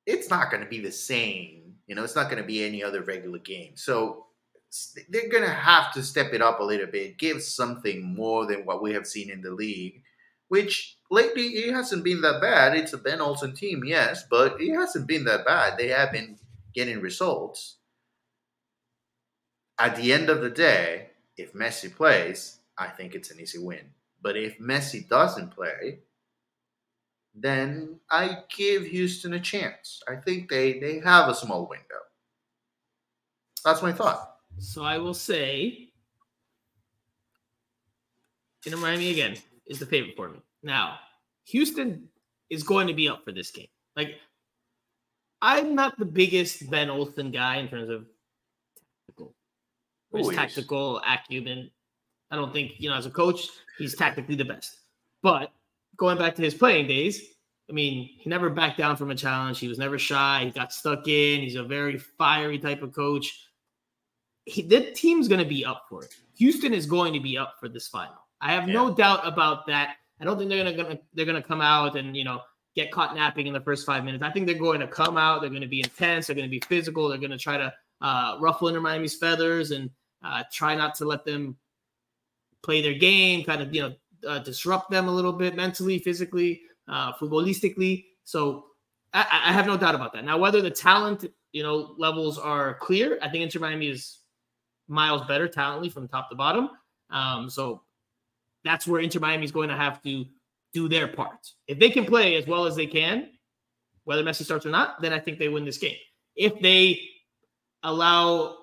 it's not going to be the same. You know, it's not going to be any other regular game. So they're going to have to step it up a little bit, give something more than what we have seen in the league, which lately it hasn't been that bad. It's a Ben Olsen team, yes, but it hasn't been that bad. They have been getting results. At the end of the day, if Messi plays, I think it's an easy win. But if Messi doesn't play, then I give Houston a chance. I think they they have a small window. That's my thought. So I will say, Inter Miami again is the favorite for me. Now, Houston is going to be up for this game. Like, I'm not the biggest Ben Olsen guy in terms of tactical, his tactical acumen. I don't think you know as a coach he's tactically the best, but going back to his playing days, I mean, he never backed down from a challenge. He was never shy. He got stuck in. He's a very fiery type of coach. He, the team's going to be up for it. Houston is going to be up for this final. I have yeah. no doubt about that. I don't think they're going to they're going to come out and you know get caught napping in the first five minutes. I think they're going to come out. They're going to be intense. They're going to be physical. They're going to try to uh, ruffle Inter Miami's feathers and Uh, try not to let them play their game, kind of you know uh, disrupt them a little bit mentally, physically, uh, futbolistically. So I, I have no doubt about that. Now, whether the talent you know levels are clear, I think Inter Miami is miles better talently from top to bottom. Um, so that's where Inter Miami is going to have to do their part. If they can play as well as they can, whether Messi starts or not, then I think they win this game. If they allow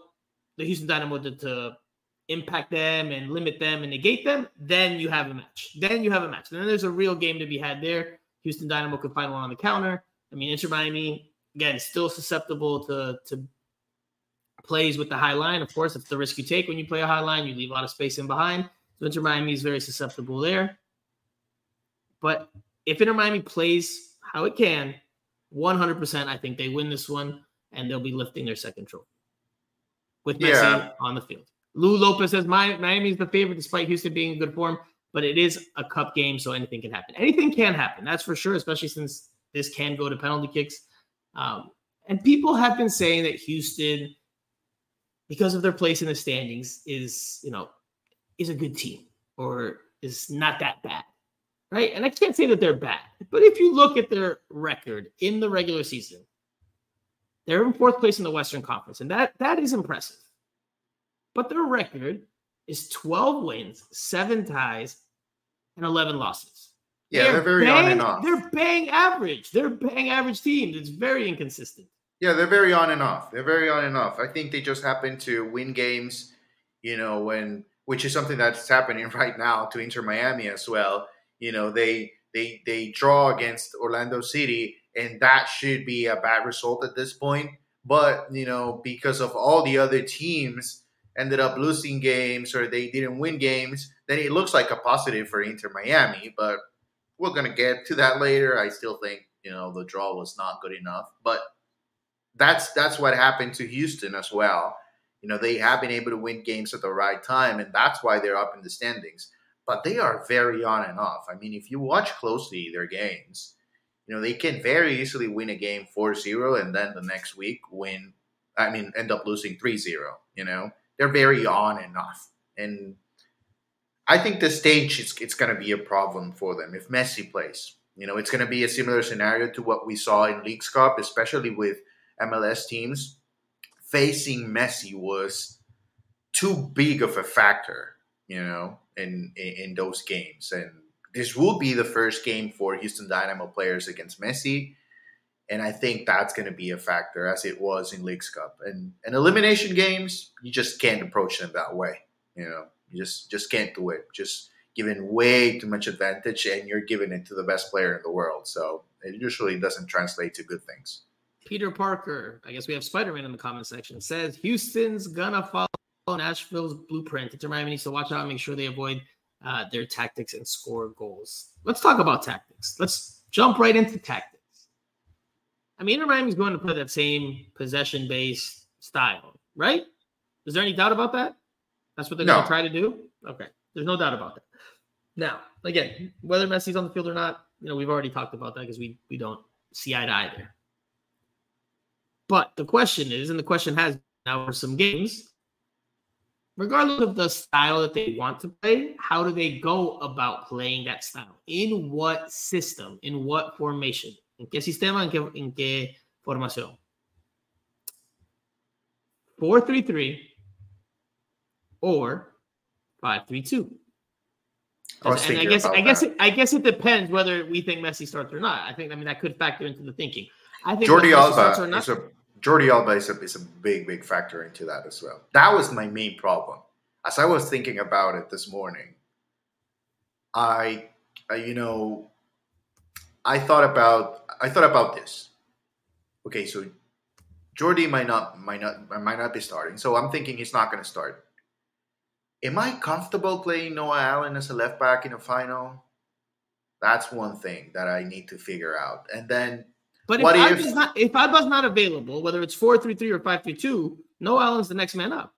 the Houston Dynamo to, to impact them and limit them and negate them, then you have a match. Then you have a match. And then there's a real game to be had there. Houston Dynamo could find one on the counter. I mean, Inter Miami, again, still susceptible to, to plays with the high line. Of course, it's the risk you take when you play a high line. You leave a lot of space in behind. So Inter Miami is very susceptible there. But if Inter Miami plays how it can, 100%, I think they win this one and they'll be lifting their second trophy with Messi yeah. on the field. Lou Lopez says Miami is the favorite despite Houston being in good form, but it is a cup game, so anything can happen. Anything can happen, that's for sure, especially since this can go to penalty kicks. Um, and people have been saying that Houston, because of their place in the standings, is you know is a good team or is not that bad, right? And I can't say that they're bad, but if you look at their record in the regular season, they're in fourth place in the Western Conference, and that that is impressive. But their record is 12 wins, seven ties, and 11 losses. Yeah, they're, they're very bang, on and off. They're bang average. They're bang average team. It's very inconsistent. Yeah, they're very on and off. They're very on and off. I think they just happen to win games, you know, when which is something that's happening right now to Inter Miami as well. You know, they they they draw against Orlando City, and that should be a bad result at this point. But you know, because of all the other teams ended up losing games or they didn't win games, then it looks like a positive for Inter Miami. But we're gonna get to that later. I still think you know the draw was not good enough, but that's that's what happened to Houston as well. You know, they have been able to win games at the right time, and that's why they're up in the standings. But they are very on and off. I mean, if you watch closely their games, you know, they can very easily win a game 4 0 and then the next week win, I mean, end up losing 3 0. You know, they're very on and off. And I think the stage is it's going to be a problem for them if Messi plays. You know, it's going to be a similar scenario to what we saw in Leagues Cup, especially with MLS teams facing Messi was too big of a factor, you know, in, in, in those games. And this will be the first game for Houston Dynamo players against Messi. And I think that's going to be a factor as it was in Leagues Cup. And in elimination games, you just can't approach them that way. You know, you just just can't do it. Just giving way too much advantage and you're giving it to the best player in the world. So it usually doesn't translate to good things. Peter Parker, I guess we have Spider Man in the comment section, says Houston's gonna follow Nashville's blueprint. Inter Miami needs to watch out and make sure they avoid uh, their tactics and score goals. Let's talk about tactics. Let's jump right into tactics. I mean, Inter Miami's going to play that same possession based style, right? Is there any doubt about that? That's what they're no. going to try to do? Okay. There's no doubt about that. Now, again, whether Messi's on the field or not, you know, we've already talked about that because we, we don't see eye to eye there. But the question is, and the question has now for some games, regardless of the style that they want to play, how do they go about playing that style? In what system? In what formation? ¿En qué sistema? ¿En qué, en qué formación? 4-3-3 or 5-3-2. And I guess I guess it, I guess it depends whether we think Messi starts or not. I think I mean that could factor into the thinking. I think Jordi Alba not, is a Jordi Alba is a, is a big big factor into that as well. That was my main problem. As I was thinking about it this morning, I, I you know I thought about I thought about this. Okay, so Jordi might not might not might not be starting. So I'm thinking he's not going to start. Am I comfortable playing Noah Allen as a left back in a final? That's one thing that I need to figure out. And then but what if if, not, if Alba's not available, whether it's 4-3-3 or 5-3-2, Noah Allen's the next man up.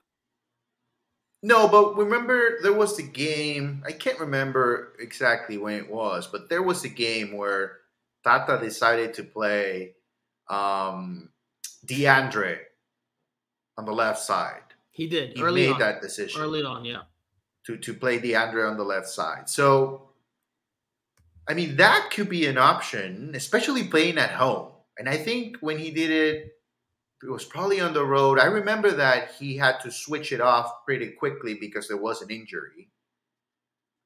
No, but remember there was the game. I can't remember exactly when it was, but there was a game where Tata decided to play um, DeAndre on the left side. He did. He early made on. that decision Early on, yeah. to to play DeAndre on the left side. So, I mean, that could be an option, especially playing at home. And I think when he did it, it was probably on the road. I remember that he had to switch it off pretty quickly because there was an injury.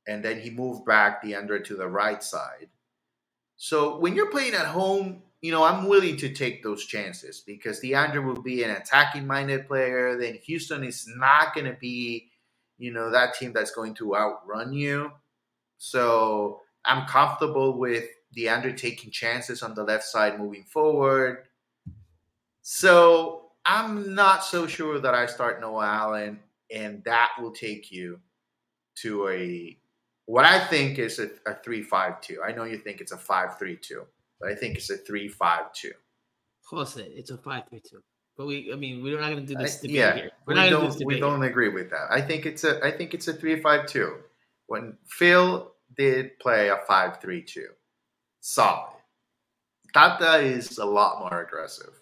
And then he moved back DeAndre to the right side. So when you're playing at home, you know, I'm willing to take those chances because DeAndre will be an attacking minded player. Then Houston is not going to be, you know, that team that's going to outrun you. So I'm comfortable with DeAndre taking chances on the left side moving forward. So I'm not so sure that I start Noah Allen, and that will take you to a what I think is a, a three-five-two. I know you think it's a five-three-two, but I think it's a three-five-two. Jose, it's a five three two. But we, I mean, we're not going to do this debate yeah, here. we We're not going to do don't this we don't agree with that. I think it's a I think it's a three-five-two. When Phil did play a five-three-two, solid. Tata is a lot more aggressive,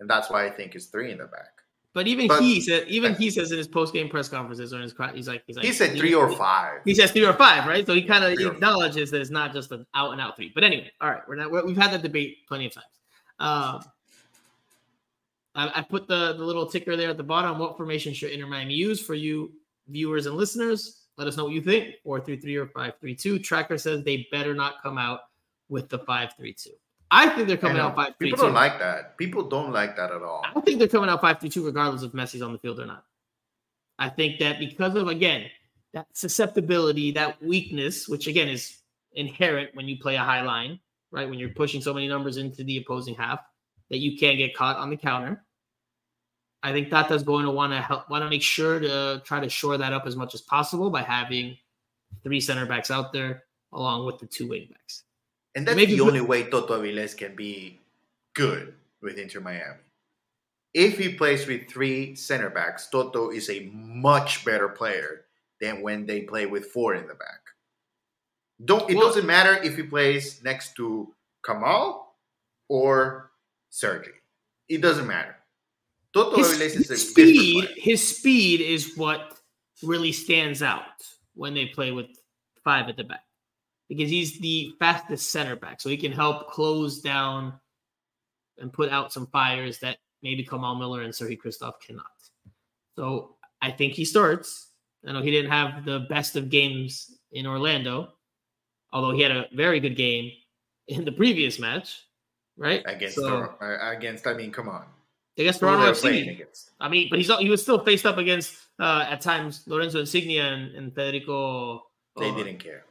and that's why I think it's three in the back. But even But- he said, even he says in his post game press conferences or in his, he's like, he's like, He said three or five. He says three or five, right? So he kind of acknowledges that it's not just an out and out three. But anyway, all right, we're not. We're, we've had that debate plenty of times. Um, I, I put the the little ticker there at the bottom. What formation should Inter Miami use for you viewers and listeners? Let us know what you think. Four three three or five three two. Tracker says they better not come out with the five three two. I think they're coming out uh, five three People two. don't like that. People don't like that at all. I think they're coming out 5 3 2 regardless if Messi's on the field or not. I think that because of, again, that susceptibility, that weakness, which again is inherent when you play a high line, right? When you're pushing so many numbers into the opposing half that you can't get caught on the counter. I think Tata's going to want to help, want to make sure to try to shore that up as much as possible by having three center backs out there along with the two wing backs. And that's Maybe the only way Toto Aviles can be good with Inter Miami. If he plays with three center backs, Toto is a much better player than when they play with four in the back. Don't it Well- doesn't matter if he plays next to Kamal or Sergi. It doesn't matter. Toto his, Aviles is a speed, his speed is what really stands out when they play with five at the back because he's the fastest center back, so he can help close down and put out some fires that maybe Kamal Miller and Sergei Kryvtsov cannot. So I think he starts. I know he didn't have the best of games in Orlando, although he had a very good game in the previous match, right? against So, Tor- uh, against I mean, come on. against Toronto FC. I mean, but he's he was still faced up against uh, at times Lorenzo Insigne and, and Federico. They uh, didn't care.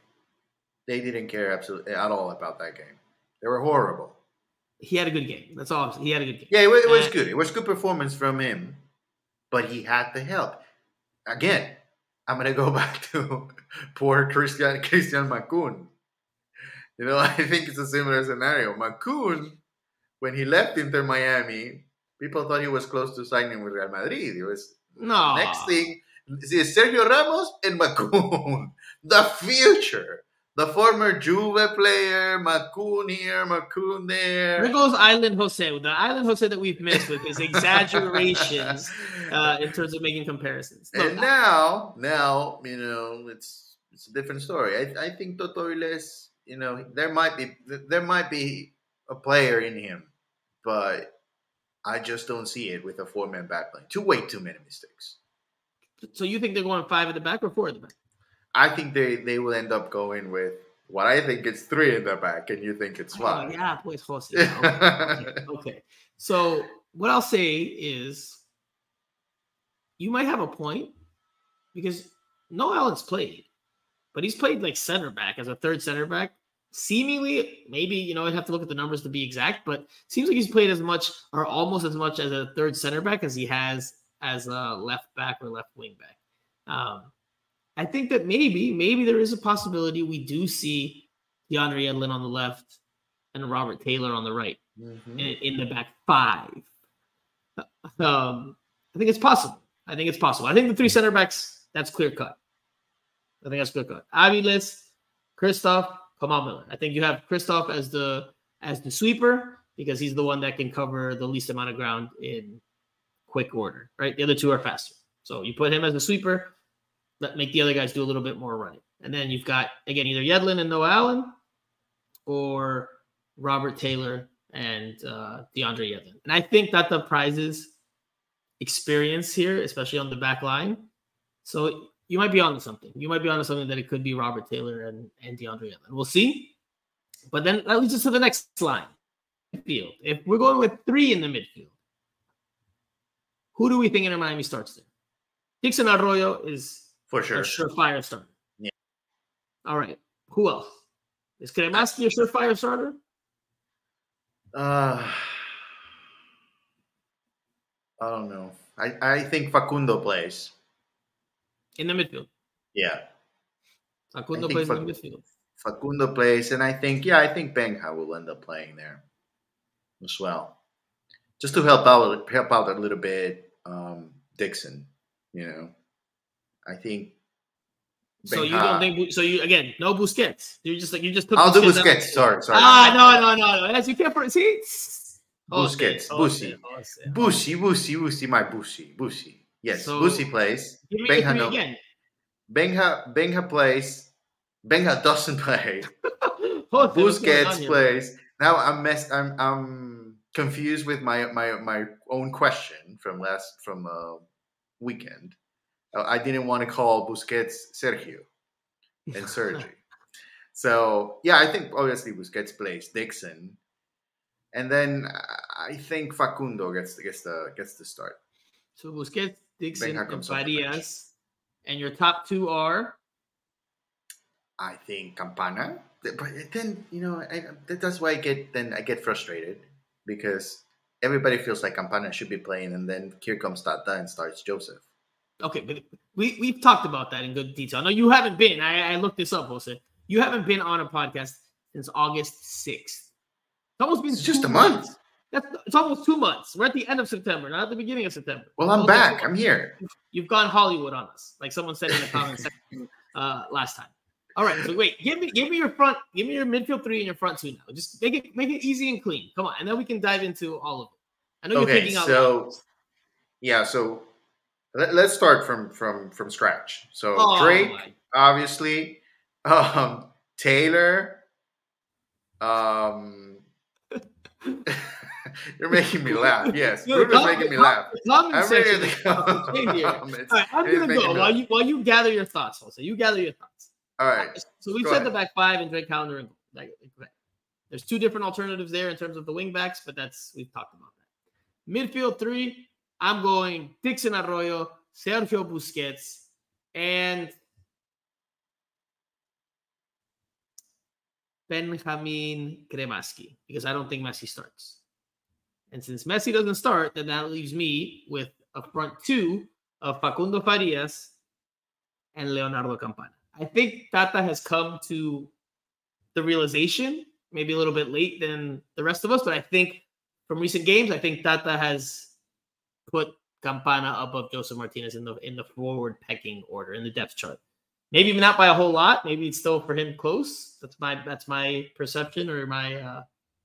They didn't care absolutely at all about that game. They were horrible. He had a good game. That's all. I'm saying. He had a good game. Yeah, it was, it was good. It was good performance from him, but he had the help. Again, I'm gonna go back to poor Christian Christian Makoun. You know, I think it's a similar scenario. Makoun, when he left Inter Miami, people thought he was close to signing with Real Madrid. It was No. next thing is Sergio Ramos and Makoun, the future. The former Juve player, Makoun here, Makoun there. There goes Island Jose. The Island Jose that we've missed with his exaggerations uh, in terms of making comparisons. Look, and now, now you know it's it's a different story. I, I think Toto Viles, you know, there might be there might be a player in him, but I just don't see it with a four man backline. Too way too many mistakes. so you think they're going five at the back or four at the back? I think they they will end up going with what I think it's three in the back, and you think it's Oh, five. yeah, pues Jose. Okay. okay. okay. So what I'll say is you might have a point because Noah Allen's played, but he's played like center back as a third center back. Seemingly, maybe you know, I'd have to look at the numbers to be exact, but seems like he's played as much or almost as much as a third center back as he has as a left back or left wing back. Um, I think that maybe, maybe there is a possibility we do see DeAndre Yedlin on the left and Robert Taylor on the right Mhm. in, in the back five. Um, I think it's possible. I think it's possible. I think the three center backs, that's clear cut. I think that's clear cut. Aviles, Kryvtsov, Kamal Miller. I think you have Kryvtsov as the as the sweeper because he's the one that can cover the least amount of ground in quick order, right? The other two are faster. So you put him as the sweeper, let make the other guys do a little bit more running. And then you've got again either Yedlin and Noah Allen or Robert Taylor and uh, DeAndre Yedlin. And I think that the prizes experience here, especially on the back line. So you might be onto something. You might be onto something that it could be Robert Taylor and, and DeAndre Yedlin. We'll see. But then that leads us to the next line. Midfield. If we're going with three in the midfield, who do we think Inter Miami starts there? Dixon Arroyo is for sure a surefire starter. Yeah. All right. Who else? Is Cremaschi a surefire starter? Uh, I don't know. I, I think Facundo plays. In the midfield. Yeah. Facundo plays Fac- in the midfield. Facundo plays, and I think, yeah, I think Benja will end up playing there as well. Just to help out help out a little bit um, Dixon, you know. I think so you don't think so? You again, no Busquets. You're just like you just. Took I'll do Busquets. Sorry, sorry. Ah, no, no, no, no. That's you can't see. Busquets, Busi, Busi, Busi, Busi, my Busi, Busi. Yes, so, Busi plays. Benja no. Again. Benja, Benja plays. Benja doesn't play. Busquets plays. Now I'm mess. I'm I'm confused with my my my own question from last from uh, weekend. Uh, I didn't want to call Busquets Sergio and Sergi. so yeah, I think obviously Busquets plays Dixon, and then I think Facundo gets gets the gets the start. So Busquets, Dixon, and Farias, and your top two are. I think Campana, but then you know I, that's why I get then I get frustrated because everybody feels like Campana should be playing, and then here comes Tata and starts Josef. Okay, but we we've talked about that in good detail. No, you haven't been. I, I looked this up, Jose. You haven't been on a podcast since August sixth. It's almost been it's just a month. Months. That's it's almost two months. We're at the end of September, not at the beginning of September. Well, I'm back. I'm here. You've gone Hollywood on us, like someone said in the comments section uh, last time. All right, so wait, give me give me your front, give me your midfield three and your front two now. Just make it make it easy and clean. Come on, and then we can dive into all of it. I know okay, you're thinking out so, loud. Yeah, so let, us start from from from scratch. So oh, Drake, my. obviously, um, Taylor. Um, you're making me laugh. Yes, Bruno's making me laugh. I'm ready to I'm gonna go while you while you gather your thoughts. Also, you gather your thoughts. All right. So we've said the back five and Drake Callender and like, there's two different alternatives there in terms of the wing backs, but that's we've talked about that. Midfield three, I'm going Dixon Arroyo, Sergio Busquets, and Benjamin Cremaschi because I don't think Messi starts. And since Messi doesn't start, then that leaves me with a front two of Facundo Farias and Leonardo Campana. I think Tata has come to the realization, maybe a little bit late than the rest of us, but I think from recent games, I think Tata has put Campana above Josef Martinez in the in the forward pecking order in the depth chart. Maybe not by a whole lot. Maybe it's still for him close. That's my that's my perception or my uh,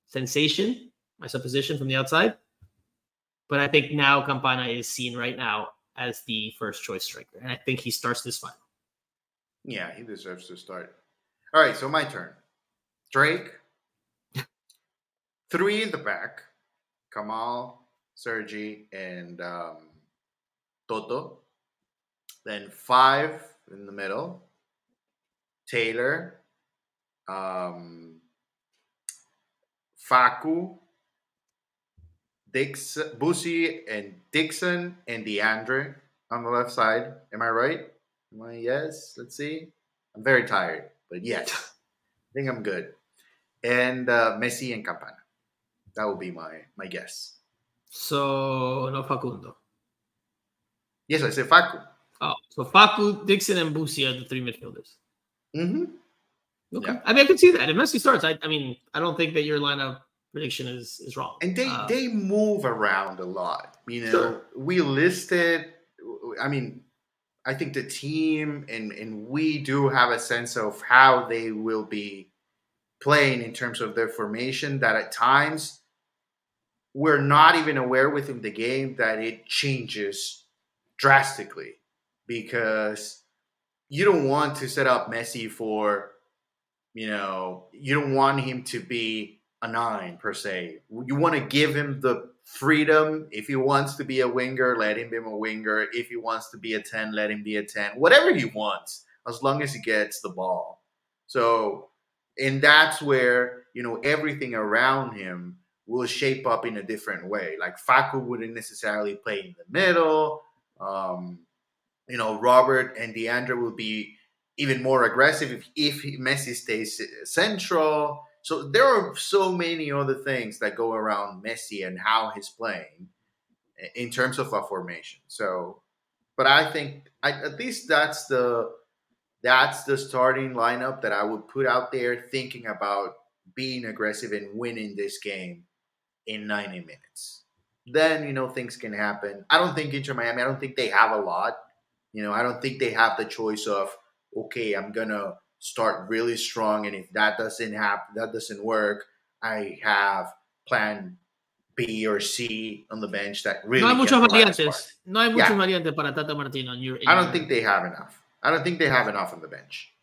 sensation, my supposition from the outside. But I think now Campana is seen right now as the first choice striker, and I think he starts this final. Yeah, he deserves to start. All right, so my turn. Drake, three in the back. Kamal, Sergi, and um, Toto. Then five in the middle. Taylor, um, Facu, Dixon, Busi, and Dixon, and DeAndre on the left side. Am I right? Am I yes? Let's see. I'm very tired, but yes, I think I'm good. And uh, Messi and Campana. That would be my my guess. So no Facundo. Yes, I said Facu. Oh, so Facu, Dixon, and Busi are the three midfielders. Mm-hmm. Okay. Yeah. I mean, I can see that. If Messi starts, I, I mean, I don't think that your lineup prediction is is wrong. And they uh, they move around a lot. You know, sure. we listed. I mean, I think the team and and we do have a sense of how they will be playing in terms of their formation. That at times we're not even aware within the game that it changes drastically because you don't want to set up Messi for, you know, you don't want him to be a nine per se. You want to give him the freedom. If he wants to be a winger, let him be a winger. If he wants to be a 10, let him be a 10. Whatever he wants, as long as he gets the ball. So, and that's where, you know, everything around him will shape up in a different way. Like Facu wouldn't necessarily play in the middle. Um, you know, Robert and DeAndre will be even more aggressive if, if Messi stays central. So there are so many other things that go around Messi and how he's playing in terms of a formation. So, but I think I, at least that's the that's the starting lineup that I would put out there, thinking about being aggressive and winning this game in 90 minutes. Then you know things can happen. I don't think Inter Miami. I don't think they have a lot. You know, I don't think they have the choice of okay, I'm gonna start really strong, and if that doesn't happen, that doesn't work, I have plan B or C on the bench that really. No hay muchos variantes. No hay muchos yeah. variantes para Tata Martino. On your, I don't think they have enough. I don't think they have enough on the bench.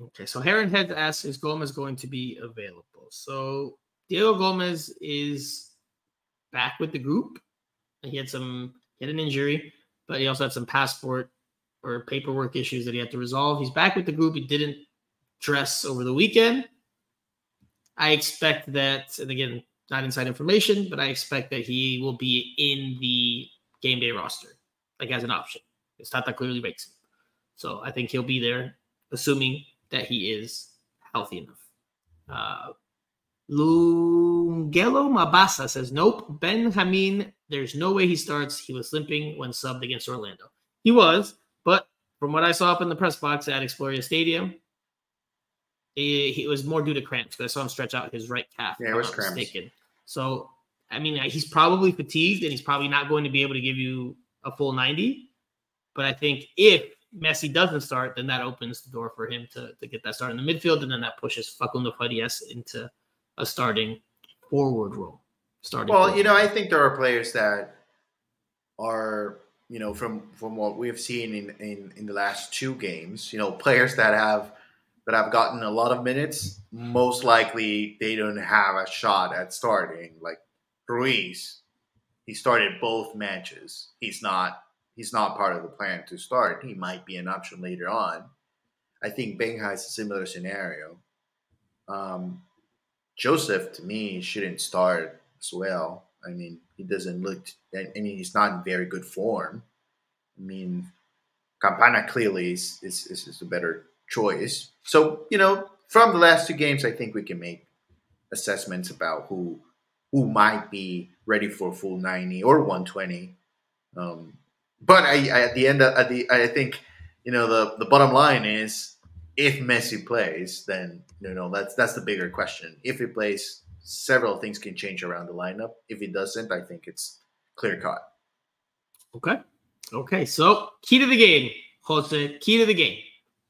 Okay, so Heron Head asks, is Gomez going to be available? So Diego Gomez is back with the group. He had some, he had an injury, but he also had some passport or paperwork issues that he had to resolve. He's back with the group. He didn't dress over the weekend. I expect that, and again, not inside information, but I expect that he will be in the game day roster, like as an option. It's not that clearly makes him. So I think he'll be there, assuming that he is healthy enough. Uh, Lungelo Mabasa says, Nope, Benjamin, there's no way he starts. He was limping when subbed against Orlando. He was, but from what I saw up in the press box at Exploria Stadium, it, it was more due to cramps because I saw him stretch out his right calf. Yeah, it was cramps. Mistaken. So, I mean, uh, he's probably fatigued and he's probably not going to be able to give you a full 90. But I think if Messi doesn't start, then that opens the door for him to, to get that start in the midfield. And then that pushes Facundo Farias into a starting forward role. Starting well, forward. you know, I think there are players that are you know, from from what we've seen in, in in the last two games, you know, players that have that have gotten a lot of minutes, most likely they don't have a shot at starting. Like Ruiz, he started both matches. He's not he's not part of the plan to start. He might be an option later on. I think Benja is a similar scenario. Um, Josef, to me, shouldn't start as well. I mean, he doesn't look, I mean, he's not in very good form. I mean, Campana clearly is, is, is a better choice. So, you know, from the last two games, I think we can make assessments about who who might be ready for full 90 or 120. Um, but I, I, at the end, of, at the I think you know the the bottom line is if Messi plays, then you know that's that's the bigger question. If he plays, several things can change around the lineup. If he doesn't, I think it's clear cut. Okay. Okay. So key to the game, Jose. Key to the game.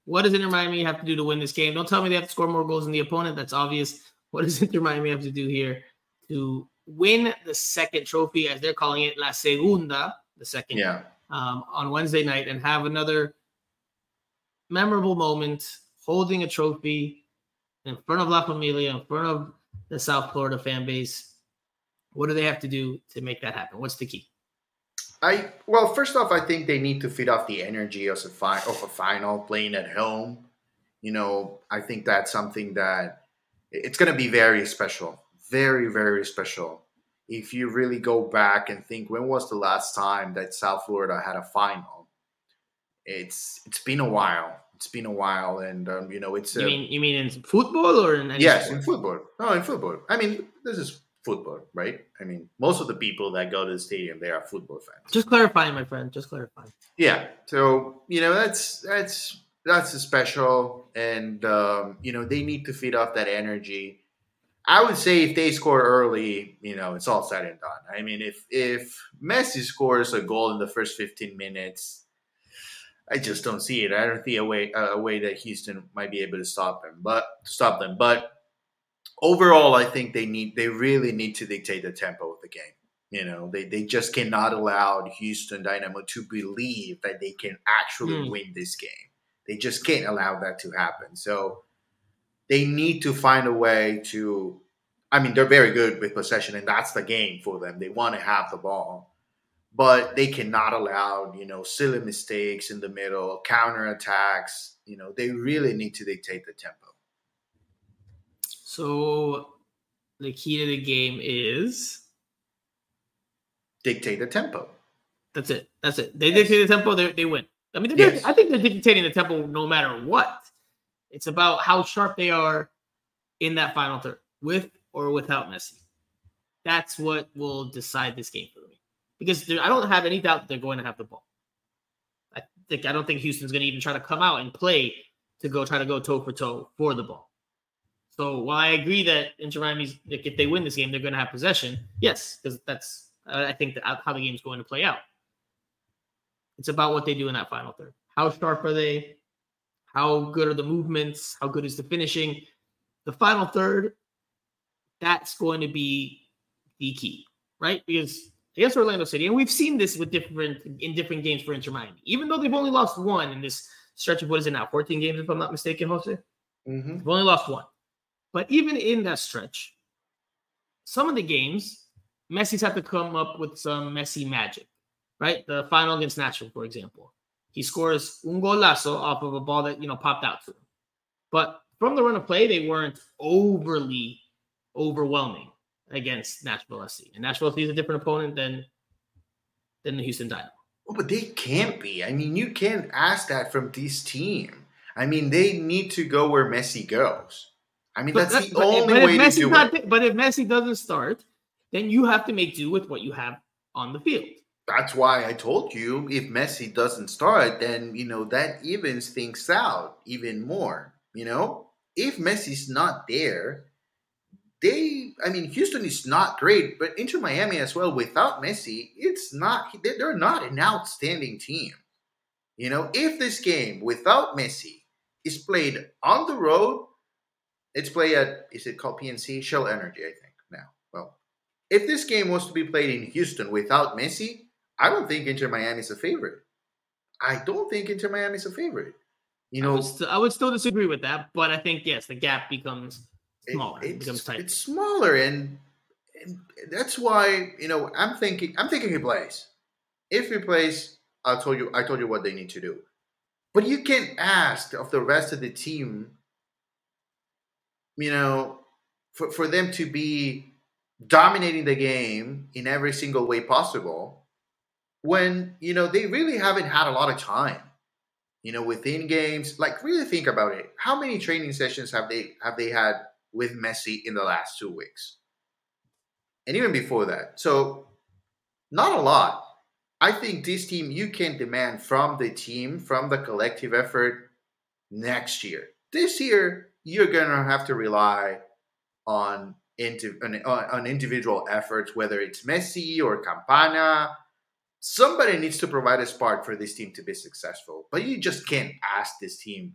What does Inter Miami have to do to win this game? Don't tell me they have to score more goals than the opponent. That's obvious. What does Inter Miami have to do here to win the second trophy, as they're calling it, La Segunda, the second, yeah. um, on Wednesday night, and have another memorable moment holding a trophy in front of La Familia, in front of the South Florida fan base. What do they have to do to make that happen? What's the key? I well, first off, I think they need to feed off the energy of a fi- of a final playing at home. You know, I think that's something that it's going to be very special, very very special. If you really go back and think, when was the last time that South Florida had a final? It's it's been a while. It's been a while, and um, you know, it's. You mean you mean in football or in? yes, sport? in football. No, in football. I mean, this is football, right? I mean, most of the people that go to the stadium, they are football fans. Just clarifying, my friend. Just clarifying. Yeah. So you know, that's that's that's special, and um, you know, they need to feed off that energy. I would say if they score early, you know, it's all said and done. I mean, if if Messi scores a goal in the first 15 minutes, I just don't see it. I don't see a way a way that Houston might be able to stop him, but to stop them. But overall, I think they need they really need to dictate the tempo of the game. You know, they, they just cannot allow Houston Dynamo to believe that they can actually Mm. win this game. They just can't allow that to happen. So they need to find a way to. I mean, they're very good with possession, and that's the game for them. They want to have the ball, but they cannot allow you know silly mistakes in the middle, counter attacks. You know, they really need to dictate the tempo. So the key to the game is Dictate the tempo. that's it. That's it. They Yes. dictate the tempo, they, they win. I mean, Yes. I think they're dictating the tempo no matter what. It's about how sharp they are in that final third, with or without Messi. That's what will decide this game. Because I don't have any doubt that they're going to have the ball. I think I don't think Houston's going to even try to come out and play to go try to go toe for toe for the ball. So while I agree that Inter Miami's like if they win this game, they're going to have possession. Yes, because that's uh, I think that how the game's going to play out. It's about what they do in that final third. How sharp are they? How good are the movements? How good is the finishing? The final third, that's going to be the key, right? Because against Orlando City, and we've seen this with different in different games for Inter Miami, even though they've only lost one in this stretch of what is it now, 14 games, if I'm not mistaken, Jose. Mm-hmm. They've only lost one. But even in that stretch, some of the games, Messi's had to come up with some Messi magic, right? The final against Nashville, for example. He scores un golazo off of a ball that, you know, popped out to him. But from the run of play, they weren't overly overwhelming against Nashville SC. And Nashville SC is a different opponent than, than the Houston Dynamo. Well, but they can't be. I mean, you can't ask that from this team. I mean, they need to go where Messi goes. I mean, that's that- the only way to do not it. But if Messi doesn't start, then you have to make do with what you have on the field. That's why I told you if Messi doesn't start, then you know that evens things out even more. You know, if Messi's not there, they. I mean, Houston is not great, but Inter Miami as well. Without Messi, it's not. they- They're not an outstanding team. You know, if this game without Messi is played on the road, it's played at is it called PNC Shell Energy? I think now. Well, if this game was to be played in Houston without Messi, I don't think Inter Miami is a favorite. I don't think Inter Miami is a favorite. You I know, would, st- I would still disagree with that, but I think yes, the gap becomes smaller. It, it's, becomes tighter. it's smaller, and, and that's why you know I'm thinking I'm thinking he plays. If he plays, I told you I told you what they need to do. But you can't ask of the rest of the team, you know, for, for them to be dominating the game in every single way possible when, you know, they really haven't had a lot of time. You know, within games, like really think about it. How many training sessions have they have they had with Messi in the last two weeks? And even before that. So not a lot. I think this team you can demand from the team, from the collective effort next year. This year, you're gonna have to rely on on, on individual efforts, whether it's Messi or Campana. Somebody needs to provide a spark for this team to be successful. But you just can't ask this team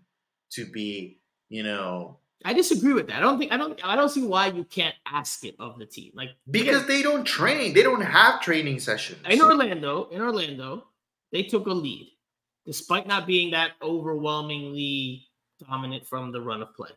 to be, you know, I disagree with that. I don't think I don't I don't see why you can't ask it of the team. Like because they don't train. They don't have training sessions. in Orlando, in Orlando, they took a lead despite not being that overwhelmingly dominant from the run of play.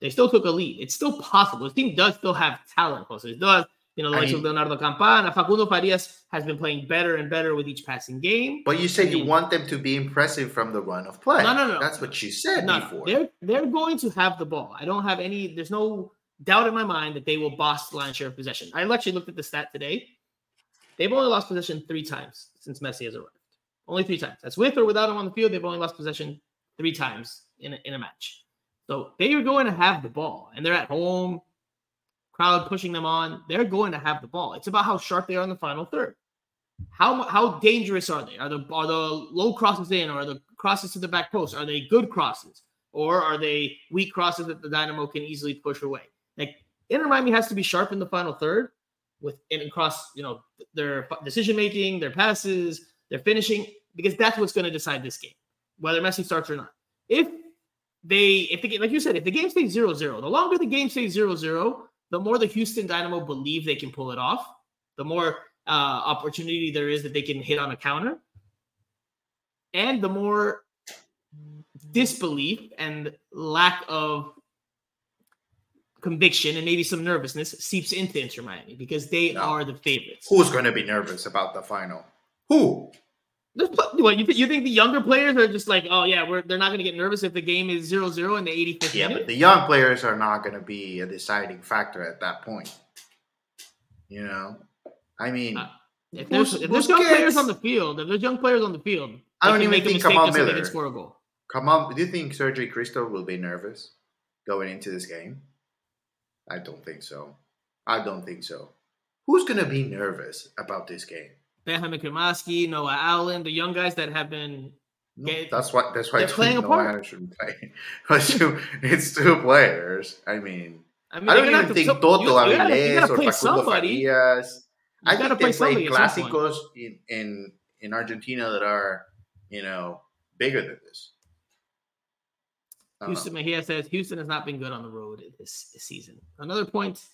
They still took a lead. It's still possible. The team does still have talent. Also, it does. You know, the I likes of Leonardo Campana, Facundo Farias has been playing better and better with each passing game. But you said I you want them to be impressive from the run of play. No, no, no. That's what you said No, before. they're they're going to have the ball. I don't have any. There's no doubt in my mind that they will boss the line share of possession. I actually looked at the stat today. They've only lost possession three times since Messi has arrived. Only three times. That's with or without him on the field. They've only lost possession three times in a, in a match. So they are going to have the ball, and they're at home. Crowd pushing them on. They're going to have the ball. It's about how sharp they are in the final third. How how dangerous are they? Are the are the low crosses in, or are the crosses to the back post? Are they good crosses, or are they weak crosses that the Dynamo can easily push away? Like Inter Miami has to be sharp in the final third with and across you know their decision making, their passes, their finishing, because that's what's going to decide this game, whether Messi starts or not. If they if the game like you said, if the game stays 0-0, the longer the game stays 0-0, the more the Houston Dynamo believe they can pull it off. the more uh, opportunity there is that they can hit on a counter, and the more disbelief and lack of conviction and maybe some nervousness seeps into Inter Miami because they no. are the favorites. Who's going to be nervous about the final? Who? What you, th- you think the younger players are just like, oh yeah, we're they're not going to get nervous if the game is 0-0 in the 85th yeah, minute? but the young players are not going to be a deciding factor at that point. You know, I mean, uh, if there's, if there's young players on the field, if there's young players on the field, I don't even make think Kamal Miller can score a goal. Come on, do you think Sergio Kryvtsov will be nervous going into this game? I don't think so. I don't think so. Who's going to be nervous about this game? Benjamin Cremaschi, Noah Allen, the young guys that have been. No, that's why. That's why playing Noah apart. Allen shouldn't play. it's two players. I mean, I, mean, I don't even think Toto Avilés or Facundo. Farias. I think they play clásicos in, in in Argentina that are you know bigger than this. Uh-huh. Houston Mejia says Houston has not been good on the road this, this season. Another point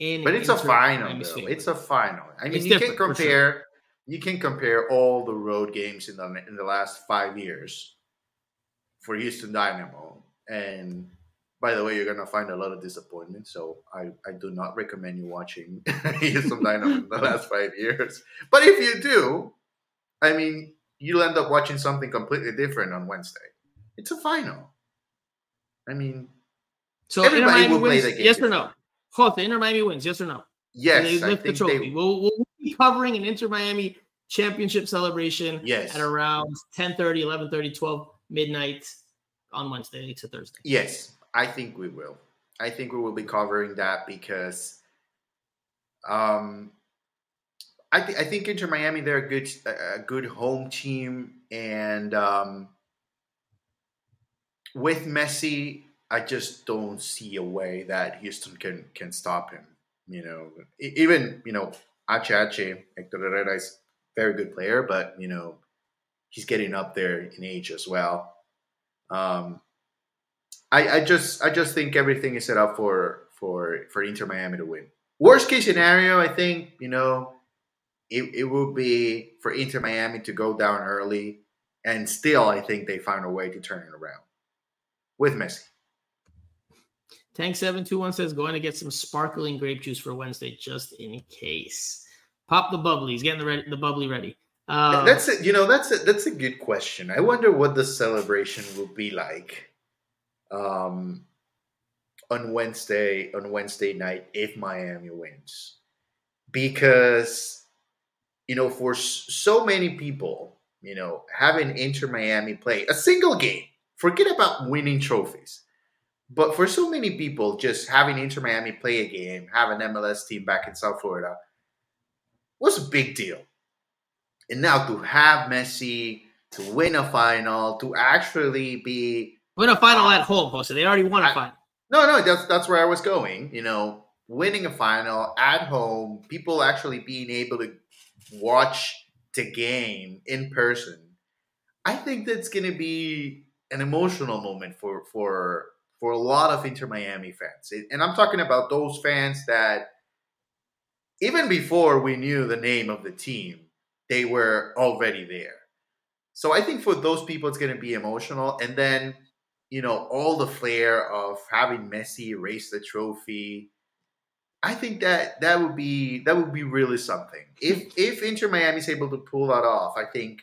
in, but it's a final. Though. It's a final. I mean, it's you can compare. Sure. You can compare all the road games in the in the last five years for Houston Dynamo, and by the way, you're gonna find a lot of disappointment. So I, I do not recommend you watching Houston Dynamo in the last five years. But if you do, I mean, you'll end up watching something completely different on Wednesday. It's a final. I mean, so Inter Miami wins, play the game. yes or no? Jose, Inter Miami wins, yes or no? Yes, they lift the trophy. They... We'll, we'll be covering an Inter Miami championship celebration yes. at around 10 30, 11 30, 12 midnight on Wednesday to Thursday. Yes, I think we will. I think we will be covering that because um, I, th- I think Inter Miami they're a good a good home team and um, with Messi, I just don't see a way that Houston can can stop him. You know, even you know HH Hector Herrera is very good player, but you know he's getting up there in age as well. Um, I, I just I just think everything is set up for for for Inter Miami to win. Worst case scenario, I think you know it, it would be for Inter Miami to go down early, and still I think they find a way to turn it around with Messi. Tank seven two one says going to get some sparkling grape juice for Wednesday just in case. Pop the bubbly. He's getting the ready, the bubbly ready. Uh, that's it. You know, that's a, that's a good question. I wonder what the celebration will be like um, on Wednesday on Wednesday night if Miami wins, because you know, for so many people, you know, having Inter Miami play a single game forget about winning trophies. But for so many people, just having Inter Miami play a game, have an MLS team back in South Florida, was a big deal. And now to have Messi, to win a final, to actually be win a final at home, Jose. They already won a final. No, no, that's that's where I was going. You know, winning a final at home, people actually being able to watch the game in person. I think that's going to be an emotional moment for for for a lot of Inter Miami fans, and I'm talking about those fans that even before we knew the name of the team, they were already there. So I think for those people, it's going to be emotional, and then you know all the flair of having Messi raise the trophy. I think that that would be that would be really something. If if Inter Miami is able to pull that off, I think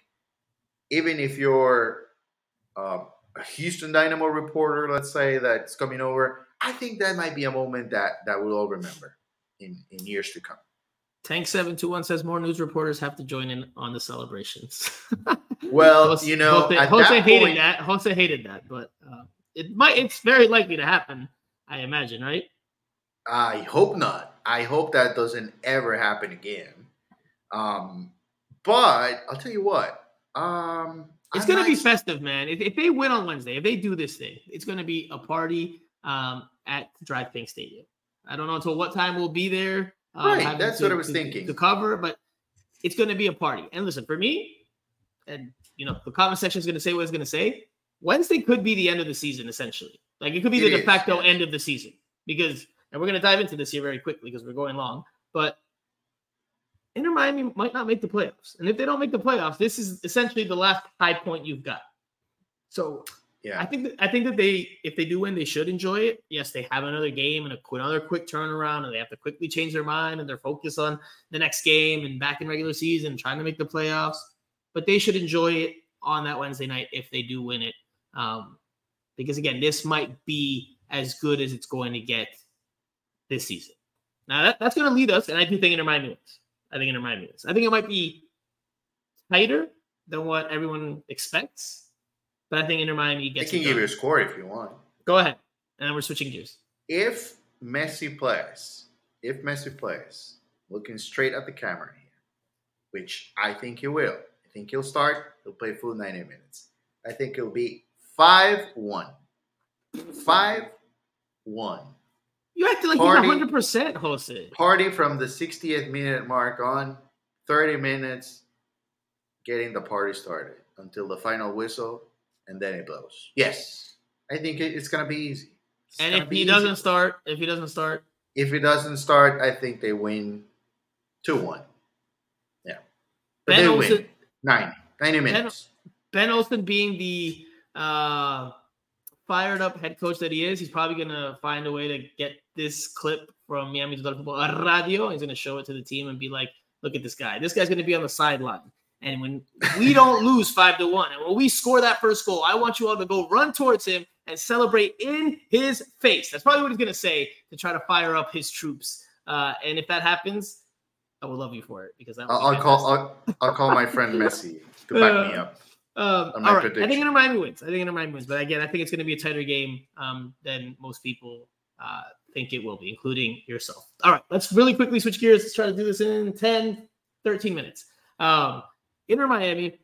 even if you're um, a Houston Dynamo reporter, let's say, that's coming over, I think that might be a moment that that we'll all remember in, in years to come. Tank seven two one says more news reporters have to join in on the celebrations. well, Jose, you know, Jose, Jose that hated point, that. Jose hated that, but uh, it might. It's very likely to happen. I imagine, right? I hope not. I hope that doesn't ever happen again. Um, but I'll tell you what. Um, it's going to be festive, man. If, if, they win on Wednesday, if they do this thing, it's going to be a party um, at DRV PNK Stadium. I don't know until what time we'll be there. Um, right, that's to, what I was to, thinking to cover, but it's going to be a party. And listen, for me, and you know, the comment section is going to say what it's going to say. Wednesday could be the end of the season, essentially. Like it could be it the de facto end of the season because, and we're going to dive into this here very quickly because we're going long. But Inter Miami might not make the playoffs. And if they don't make the playoffs, this is essentially the last high point you've got. So Yeah. I think that, I think that they if they do win, they should enjoy it. Yes, they have another game and a, another quick turnaround, and they have to quickly change their mind and their focus on the next game and back in regular season, trying to make the playoffs. But they should enjoy it on that Wednesday night if they do win it, um, because again, this might be as good as it's going to get this season. Now that, that's going to lead us, and I do think Inter Miami wins. I think Inter Miami wins. I think it might be tighter than what everyone expects, but I think Inter Miami I gets. can it give you a score if you want. Go ahead, and then we're switching gears. If Messi plays, if Messi plays, looking straight at the camera here, which I think he will. I think he'll start. He'll play full 90 minutes. I think it'll be 5 1. 5 1. You acted like Party. you're 100 percent Jose. Party from the 60th minute mark on, 30 minutes, getting the party started until the final whistle, and then it blows. Yes, I think it- it's going to be easy. It's And if he easy. doesn't start, if he doesn't start, If he doesn't start, I think they win 2 1. Yeah. But Ben they Olsen, win 90, 90 minutes. Ben Olsen being the uh, fired up head coach that he is, he's probably gonna find a way to get this clip from Miami Total Football Radio. He's gonna show it to the team and be like, "Look at this guy. This guy's gonna be on the sideline." And when we don't lose five to one, and when we score that first goal, I want you all to go run towards him and celebrate in his face. That's probably what he's gonna say to try to fire up his troops. Uh, and if that happens, I will love you for it because that I'll, be I'll call. I'll, I'll call my friend Messi to back me up. Um, all right, I think Inter Miami wins. I think Inter Miami wins, but again, I think it's going to be a tighter game um, than most people uh, think it will be, including yourself. All right, let's really quickly switch gears. Let's try to do this in 10, 13 minutes. Um, Inter Miami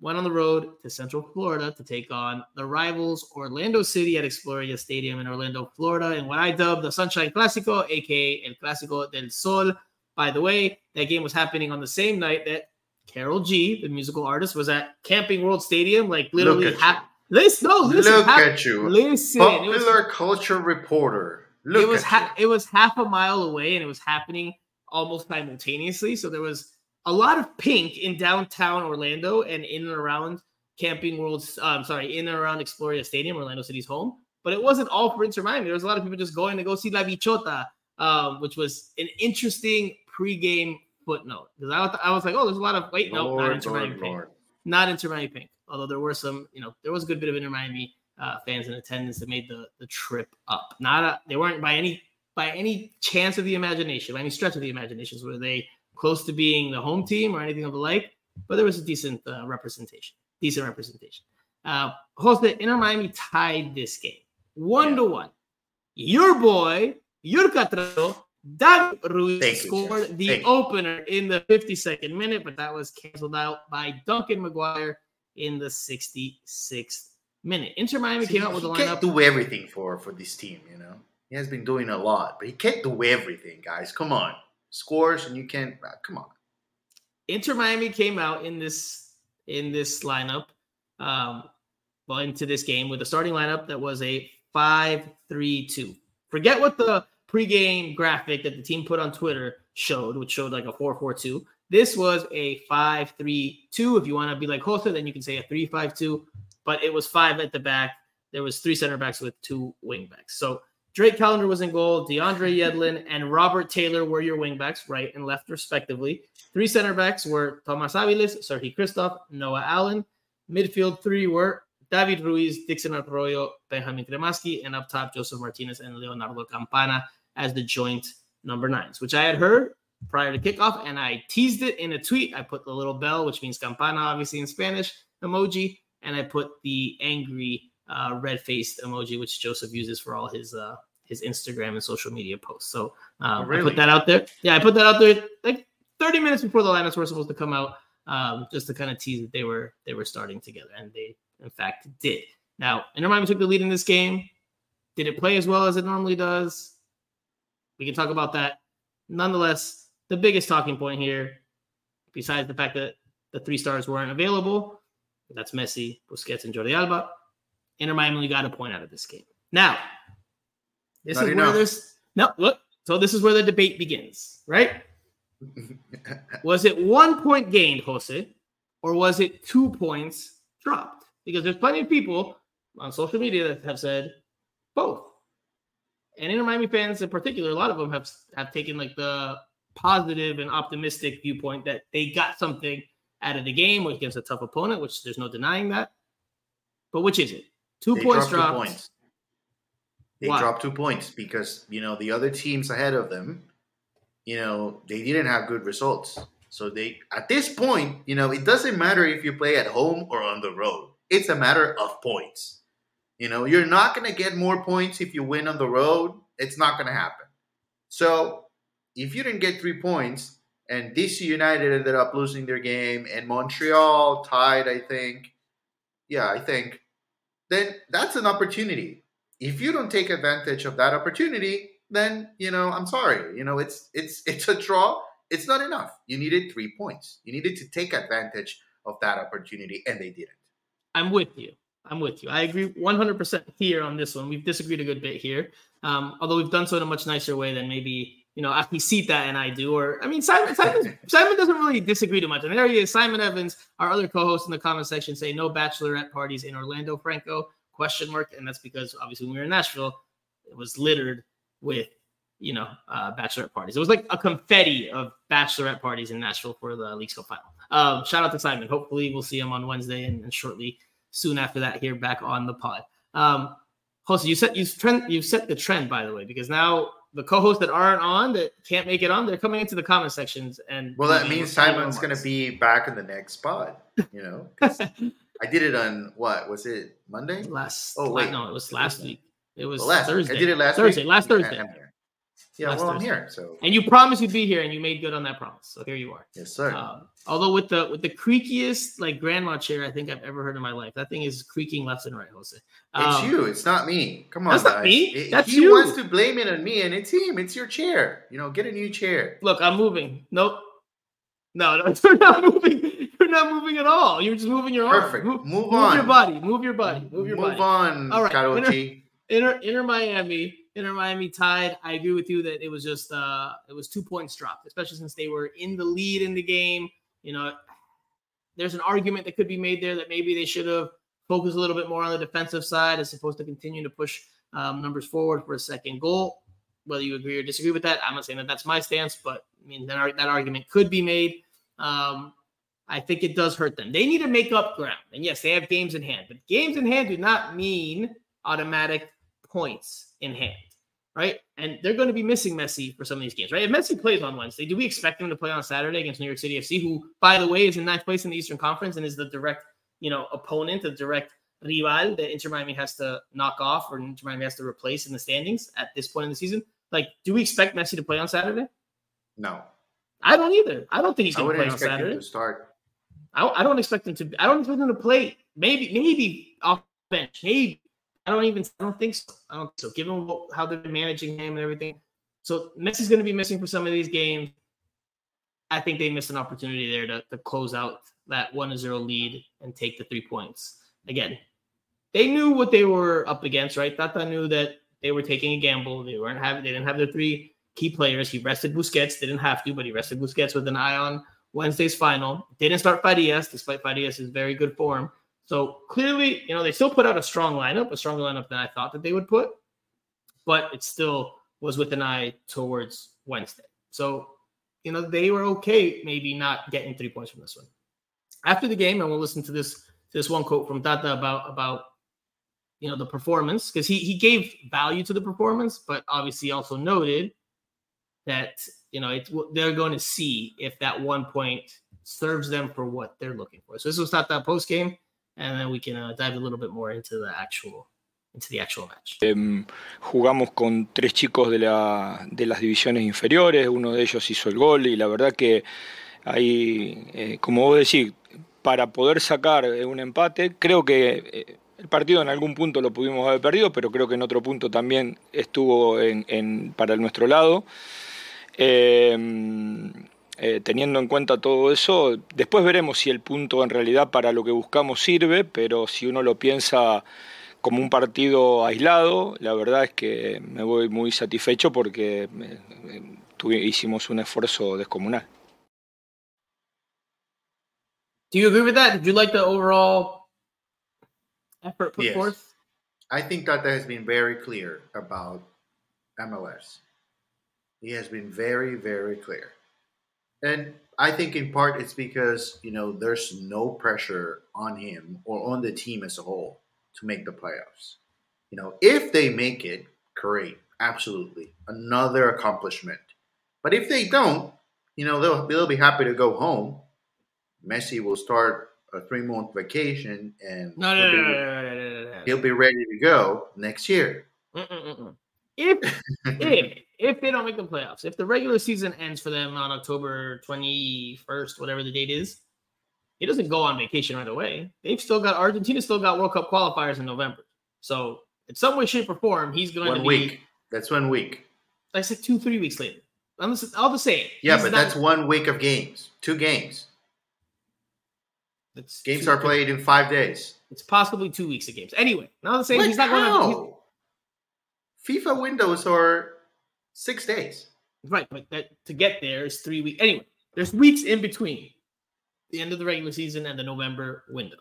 went on the road to Central Florida to take on the rivals Orlando City at Exploria Stadium in Orlando, Florida, in what I dub the Sunshine Clásico, aka El Clásico del Sol. By the way, that game was happening on the same night that Karol G, the musical artist, was at Camping World Stadium. Like literally, half. Listen, no, listen, Look half- at you. listen. It was, Popular culture reporter. Look it was ha- it was half a mile away, and it was happening almost simultaneously. So there was a lot of pink in downtown Orlando and in and around Camping World. I'm sorry, in and around Exploria Stadium, Orlando City's home. But it wasn't all for Inter Miami. There was a lot of people just going to go see La Bichota, um, which was an interesting pregame footnote because I, was- I was like, oh, there's a lot of wait, no, not Inter Miami pink not Inter Miami Pink. Although there were some, you know, there was a good bit of Inter Miami uh, fans in attendance that made the the trip up. Not a, they weren't by any by any chance of the imagination, by any stretch of the imaginations, were they close to being the home team or anything of the like. But there was a decent uh, representation, decent representation. Uh, Jose Inter Miami tied this game one Yeah. to one. Your boy, your Catracho, David Ruiz Thank scored Jeff. the Thank you. opener in the 52nd minute, but that was canceled out by Duncan McGuire in the 66th minute. Inter Miami See, came out with a he can't lineup. do everything for for this team, you know. He has been doing a lot, but he can't do everything, guys. Come on, scores and you can't. uh, come on. Inter Miami came out in this in this lineup, um, well, into this game with a starting lineup that was a 5-3-2. Forget what the pregame graphic that the team put on Twitter showed, which showed like a 4-4-2. This was a 5-3-2. If you want to be like Jose, then you can say a 3-5-2, but it was five at the back. There was three center backs with two wing backs. So Drake Callender was in goal, DeAndre Yedlin and Robert Taylor were your wing backs, right and left respectively. Three center backs were Tomas Aviles, Sergi Kryvtsov, Noah Allen. Midfield three were David Ruiz, Dixon Arroyo, Benjamin Cremaschi, and up top, Josef Martinez and Leonardo Campana as the joint number nines, which I had heard prior to kickoff, and I teased it in a tweet. I put the little bell, which means Campana, obviously in Spanish, emoji, and I put the angry uh, red-faced emoji, which Josef uses for all his uh, his Instagram and social media posts. So um, Oh, I put that out there. Yeah, I put that out there like 30 minutes before the lineups were supposed to come out, um, just to kind of tease that they were they were starting together, and they in fact did. Now, Inter Miami took the lead in this game. Did it play as well as it normally does? We can talk about that. Nonetheless, the biggest talking point here, besides the fact that the three stars weren't available, that's Messi, Busquets, and Jordi Alba. Inter Miami only got a point out of this game. Now, this Not is where enough. there's no look. So this is where the debate begins, right? was it one point gained, Jose, or was it two points dropped? Because there's plenty of people on social media that have said both. And Inter Miami fans in particular, a lot of them have have taken like the positive and optimistic viewpoint that they got something out of the game which against a tough opponent, which there's no denying that. But which is it? Two they points dropped. Two points. They Why? dropped two points because you know the other teams ahead of them, you know, they didn't have good results. So they at this point, you know, it doesn't matter if you play at home or on the road. It's a matter of points. You know, you're not going to get more points if you win on the road. It's not going to happen. So, if you didn't get 3 points and DC United ended up losing their game and Montreal tied, I think. Yeah, I think then that's an opportunity. If you don't take advantage of that opportunity, then you know I'm sorry. You know it's it's it's a draw. It's not enough. You needed three points. You needed to take advantage of that opportunity, and they didn't. I'm with you. I'm with you. I agree 100% here on this one. We've disagreed a good bit here, um, although we've done so in a much nicer way than maybe you know Akisita and I do. Or I mean, Simon Simon, Simon doesn't really disagree too much. And there he is, Simon Evans, our other co-host in the comment section, say no bachelorette parties in Orlando. Franco question mark, and that's because obviously when we were in Nashville, it was littered with you know uh, bachelorette parties. It was like a confetti of bachelorette parties in Nashville for the Leagues Cup final. Um, shout out to Simon. Hopefully, we'll see him on Wednesday and, and shortly soon after that here back on the pod. Um, Jose, you set you trend you set the trend by the way because now the co-hosts that aren't on that can't make it on, they're coming into the comment sections and Well, that means Simon's going to be back in the next pod. You know, I did it on what was it Monday? last. Oh, wait. no, it was last week. It was Well, last week. Thursday. I did it last Thursday, week. last Thursday. Yeah, Last well, I'm here. So And you promised you'd be here, and you made good on that promise. So here you are. yes, sir. Um, although with the with the creakiest like grandma chair I think I've ever heard in my life. That thing is creaking left and right, Jose. it's Um, you. It's not me. Come on, That's not guys. me. It- That's he you. wants to blame it on me, and it's him. It's your chair. You know, get a new chair. Look, I'm moving. Nope. No, no, you're not moving. You're not moving at all. You're just moving your arm. Perfect. Move, Move move on. your body. Move your body. Move your Move body. Move on, All right. Inter, Inter Miami, Inter Miami tied. I agree with you that it was just uh it was two points dropped, especially since they were in the lead in the game. You know, there's an argument that could be made there that maybe they should have focused a little bit more on the defensive side as opposed to continue to push um, numbers forward for a second goal. Whether you agree or disagree with that, I'm not saying that that's my stance, but I mean that, that argument could be made. Um, I think it does hurt them. They need to make up ground, and yes, they have games in hand, but games in hand do not mean automatic points in hand, right? And they're going to be missing Messi for some of these games, right? If Messi plays on Wednesday, do we expect him to play on Saturday against New York City FC, who, by the way, is in ninth place in the Eastern Conference and is the direct, you know, opponent, the direct rival that Inter Miami has to knock off or Inter Miami has to replace in the standings at this point in the season? Like, do we expect Messi to play on Saturday? No, I don't either. I don't think he's going to play on Saturday. start. I, I don't expect him to. I don't expect him to play. Maybe, maybe off the bench. Maybe. I don't even. I don't think so. I don't so. Given what, how they're managing him and everything, so Messi's going to be missing for some of these games. I think they missed an opportunity there to, to close out that one to zero lead and take the three points. Again, they knew what they were up against, right? Tata knew that they were taking a gamble. They weren't having. They didn't have their three key players. He rested Busquets. Didn't have to, but he rested Busquets with an eye on Wednesday's final. Didn't start Farias, despite Farias' very good form. So clearly, you know, they still put out a strong lineup, a stronger lineup than I thought that they would put, but it still was with an eye towards Wednesday. So, you know, they were okay maybe not getting three points from this one. After the game, and we'll listen to this this one quote from Tata about about you know the performance because he he gave value to the performance, but obviously also noted that you know it's they're going to see if that one point serves them for what they're looking for. So this was that post game, and then we can uh, dive a little bit more into the actual into the actual match. Em, jugamos con tres chicos de, la, de las divisiones inferiores, uno de ellos hizo el gol y la verdad que ahí, eh, como vos decís, para poder sacar eh, un empate, creo que eh, el partido en algún punto lo pudimos haber perdido, pero creo que en otro punto también estuvo en, en- para nuestro lado. Eh, eh, teniendo en cuenta todo eso, después veremos si el punto en realidad para lo que buscamos sirve, pero si uno lo piensa como un partido aislado, la verdad es que me voy muy satisfecho porque eh, hicimos un esfuerzo descomunal. Do you agree with that? Did you like the overall effort put Yes. forth? I think that has been very clear about MLS. He has been very, very clear. And I think in part it's because, you know, there's no pressure on him or on the team as a whole to make the playoffs. You know, if they make it, great. Absolutely. Another accomplishment. But if they don't, you know, they'll, they'll be happy to go home. Messi will start a three month vacation and No, no, he'll no, be- he'll be ready to go next year. Mm-mm-mm-mm. If if if they don't make the playoffs, if the regular season ends for them on October twenty first, whatever the date is, he doesn't go on vacation right away. They've still got Argentina still got World Cup qualifiers in November. So in some way, shape, or form, he's going to one be week. That's one week. I said two, three weeks later. I'm all the same. Yeah, but not- that's one week of games. Two games. Games two- are played in five days. It's possibly two weeks of games. Anyway, now the same. He's not going to. FIFA windows are six days. Right, but that to get there is three weeks. Anyway, there's weeks in between the end of the regular season and the November window.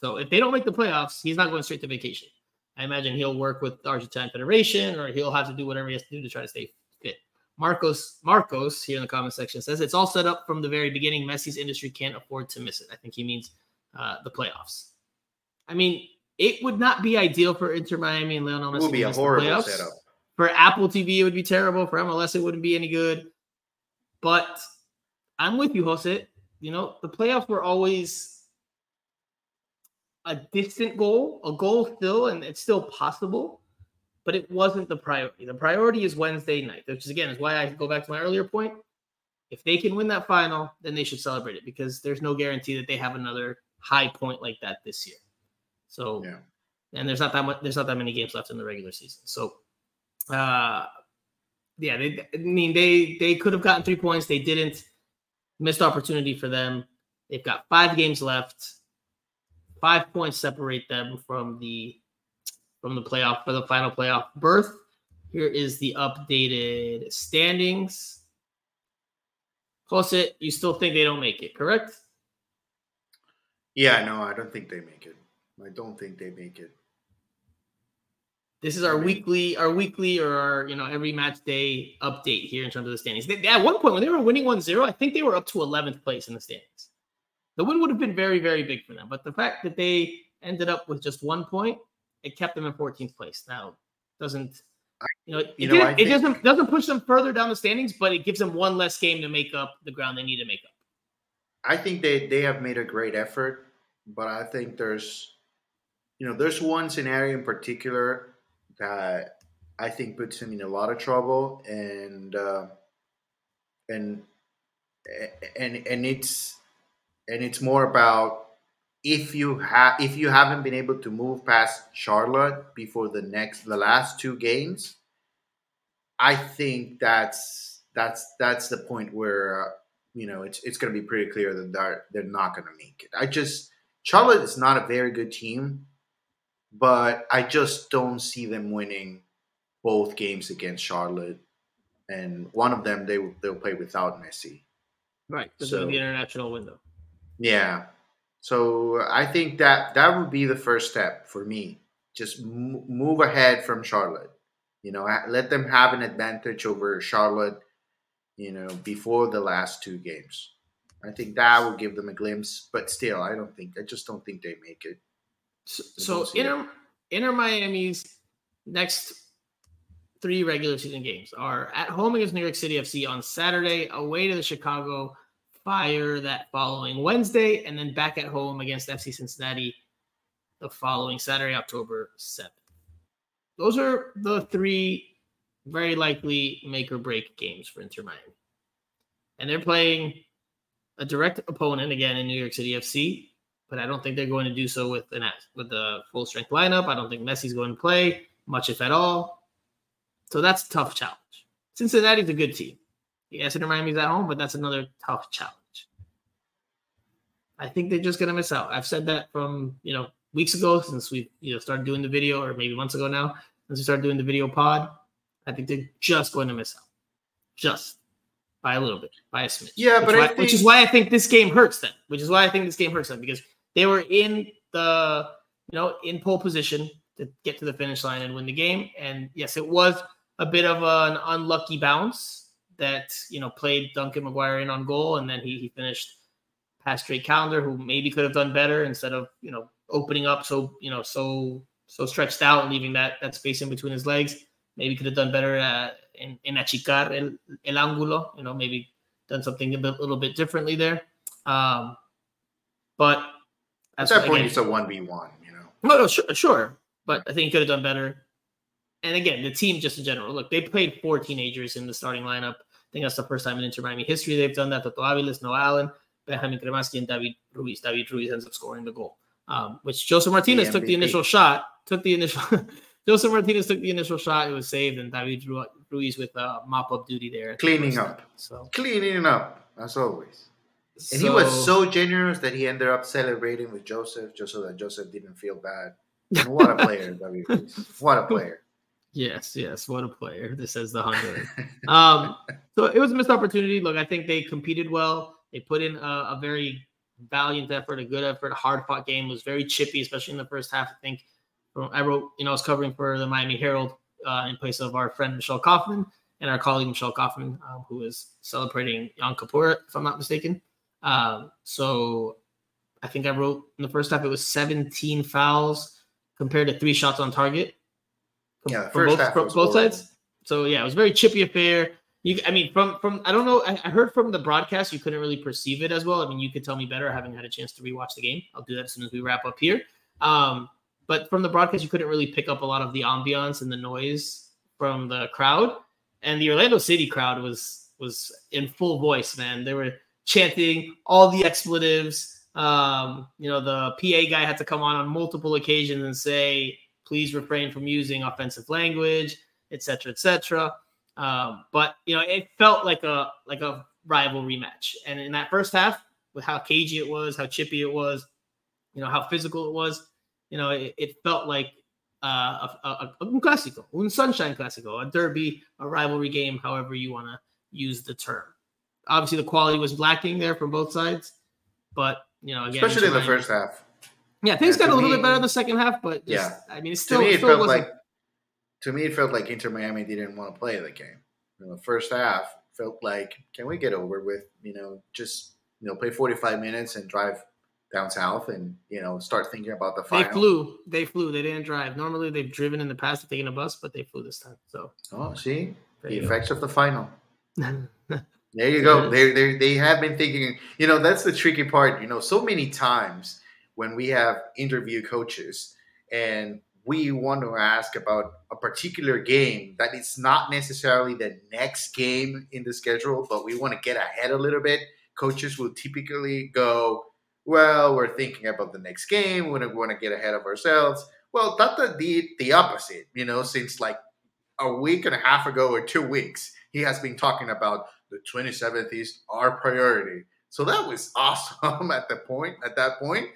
So if they don't make the playoffs, he's not going straight to vacation. I imagine he'll work with the Argentine Federation or he'll have to do whatever he has to do to try to stay fit. Marcos Marcos here in the comment section says it's all set up from the very beginning. Messi's industry can't afford to miss it. I think he means uh, the playoffs. I mean, it would not be ideal for Inter Miami and Lionel Messi. It will be a horrible playoffs. setup. For Apple TV, it would be terrible. For MLS, it wouldn't be any good. But I'm with you, Jose. You know, the playoffs were always a distant goal, a goal still, and it's still possible, but it wasn't the priority. The priority is Wednesday night, which is again is why I go back to my earlier point. If they can win that final, then they should celebrate it because there's no guarantee that they have another high point like that this year. So Yeah. and there's not that much there's not that many games left in the regular season. So uh yeah, they I mean they they could have gotten three points. They didn't. Missed opportunity for them. They've got five games left. Five points separate them from the from the playoff for the final playoff berth. Here is the updated standings. Jose, you still think they don't make it, correct? Yeah, no, I don't think they make it. I don't think they make it. This is our I mean- weekly, our weekly or our, you know, every match day update here in terms of the standings. They, at one point when they were winning 1-0, I think they were up to 11th place in the standings. The win would have been very, very big for them. But the fact that they ended up with just one point, it kept them in 14th place. Now, doesn't you know, it, you know, it think- doesn't doesn't push them further down the standings, but it gives them one less game to make up the ground they need to make up. I think they they have made a great effort, but I think there's, you know, there's one scenario in particular that I think puts him in a lot of trouble, and uh, and and and it's and it's more about if you have if you haven't been able to move past Charlotte before the next the last two games, I think that's that's that's the point where uh, you know it's it's going to be pretty clear that they're they're not going to make it. I just Charlotte is not a very good team, but I just don't see them winning both games against Charlotte, and one of them they they'll play without Messi. Right. Because So- the international window. Yeah. So I think that that would be the first step for me. Just m- move ahead from Charlotte. You know, let them have an advantage over Charlotte. You know, before the last two games. I think that will give them a glimpse. But still, I don't think. I just don't think they make it. So, so Inter Miami's next three regular season games are at home against New York City FC on Saturday, away to the Chicago Fire that following Wednesday, and then back at home against FC Cincinnati the following Saturday, October 7th. Those are the three very likely make or break games for Inter Miami. And they're playing a direct opponent again in New York City FC but I don't think they're going to do so with an with the full strength lineup. I don't think Messi's going to play much, if at all. So that's a tough challenge. Cincinnati's a good team. Yes, Inter Miami's at home, but that's another tough challenge. I think they're just going to miss out. I've said that from you know weeks ago since we you know started doing the video, or maybe months ago now since we started doing the video pod. I think they're just going to miss out. just by a little bit, by a smidge. Yeah, which but why, think, which is why I think this game hurts them. Which is why I think this game hurts them because they were in the you know in pole position to get to the finish line and win the game. And yes, it was a bit of an unlucky bounce that you know played Duncan McGuire in on goal, and then he he finished past Drake Callender, who maybe could have done better instead of you know opening up so you know so so stretched out and leaving that that space in between his legs. Maybe could have done better uh, in, in achicar el, el ángulo. You know, maybe done something a bit, little bit differently there. Um, but at that point, again, it's a one v one. You know. No, no, sure, sure. But I think he could have done better. And again, the team just in general. Look, they played four teenagers in the starting lineup. I think that's the first time in Inter Miami history they've done that. Toto Aviles, Noah Allen, Benjamin Cremaschi, and David Ruiz. David Ruiz ends up scoring the goal, um, which Josef Martinez the took the initial shot. Took the initial. Josef Martinez took the initial shot. It was saved, and David Ruiz with uh, mop up duty there. Cleaning up. So cleaning up as always. And so, he was so generous that he ended up celebrating with Josef, just so that Josef didn't feel bad. what a player, What a player. Yes, yes, what a player. This says the Honduran. um, so it was a missed opportunity. Look, I think they competed well. They put in a, a very valiant effort, a good effort, a hard fought game. It was very chippy, especially in the first half. I think I wrote, you know, I was covering for the Miami Herald uh, in place of our friend Michelle Kaufman and our colleague Michelle Kaufman, um, who is celebrating Yom Kippur, if I'm not mistaken. Um, so I think I wrote in the first half it was 17 fouls compared to three shots on target. Yeah, first both, from both sides. So yeah, it was very chippy affair. You, I mean, from from I don't know. I, I, heard from the broadcast you couldn't really perceive it as well. I mean, you could tell me better, having had a chance to rewatch the game. I'll do that as soon as we wrap up here. Um, but from the broadcast, you couldn't really pick up a lot of the ambiance and the noise from the crowd. And the Orlando City crowd was was in full voice, man. They were chanting all the expletives. Um, you know, the PA guy had to come on on multiple occasions and say, "Please refrain from using offensive language, etc., etc." Um, but you know, it felt like a like a rivalry match. And in that first half, with how cagey it was, how chippy it was, you know, how physical it was, you know, it, it felt like uh, a, a, a, un clásico, un sunshine clásico, a derby, a rivalry game, however you want to use the term. Obviously, the quality was lacking there from both sides, but you know, again, especially in the first half. Yeah, things got a little me, bit better in the second half, but just, yeah, I mean, it's still, to me, it still felt like to me, it felt like Inter Miami they didn't want to play the game. You know, the first half felt like, can we get over with? You know, just you know, play forty five minutes and drive down south and you know start thinking about the final. They flew. They flew. They didn't drive. Normally they've driven in the past, They' taking a bus, but they flew this time. So oh, see the effects go. of the final. there you go. They, they they have been thinking. You know that's the tricky part. You know, so many times when we have interview coaches and we want to ask about a particular game that is not necessarily the next game in the schedule, but we want to get ahead a little bit. Coaches will typically go, well, we're thinking about the next game. We want to get ahead of ourselves. Well, Tata did the opposite, you know, since like a week and a half ago or two weeks, he has been talking about the 27th is our priority. So that was awesome at the point, at that point.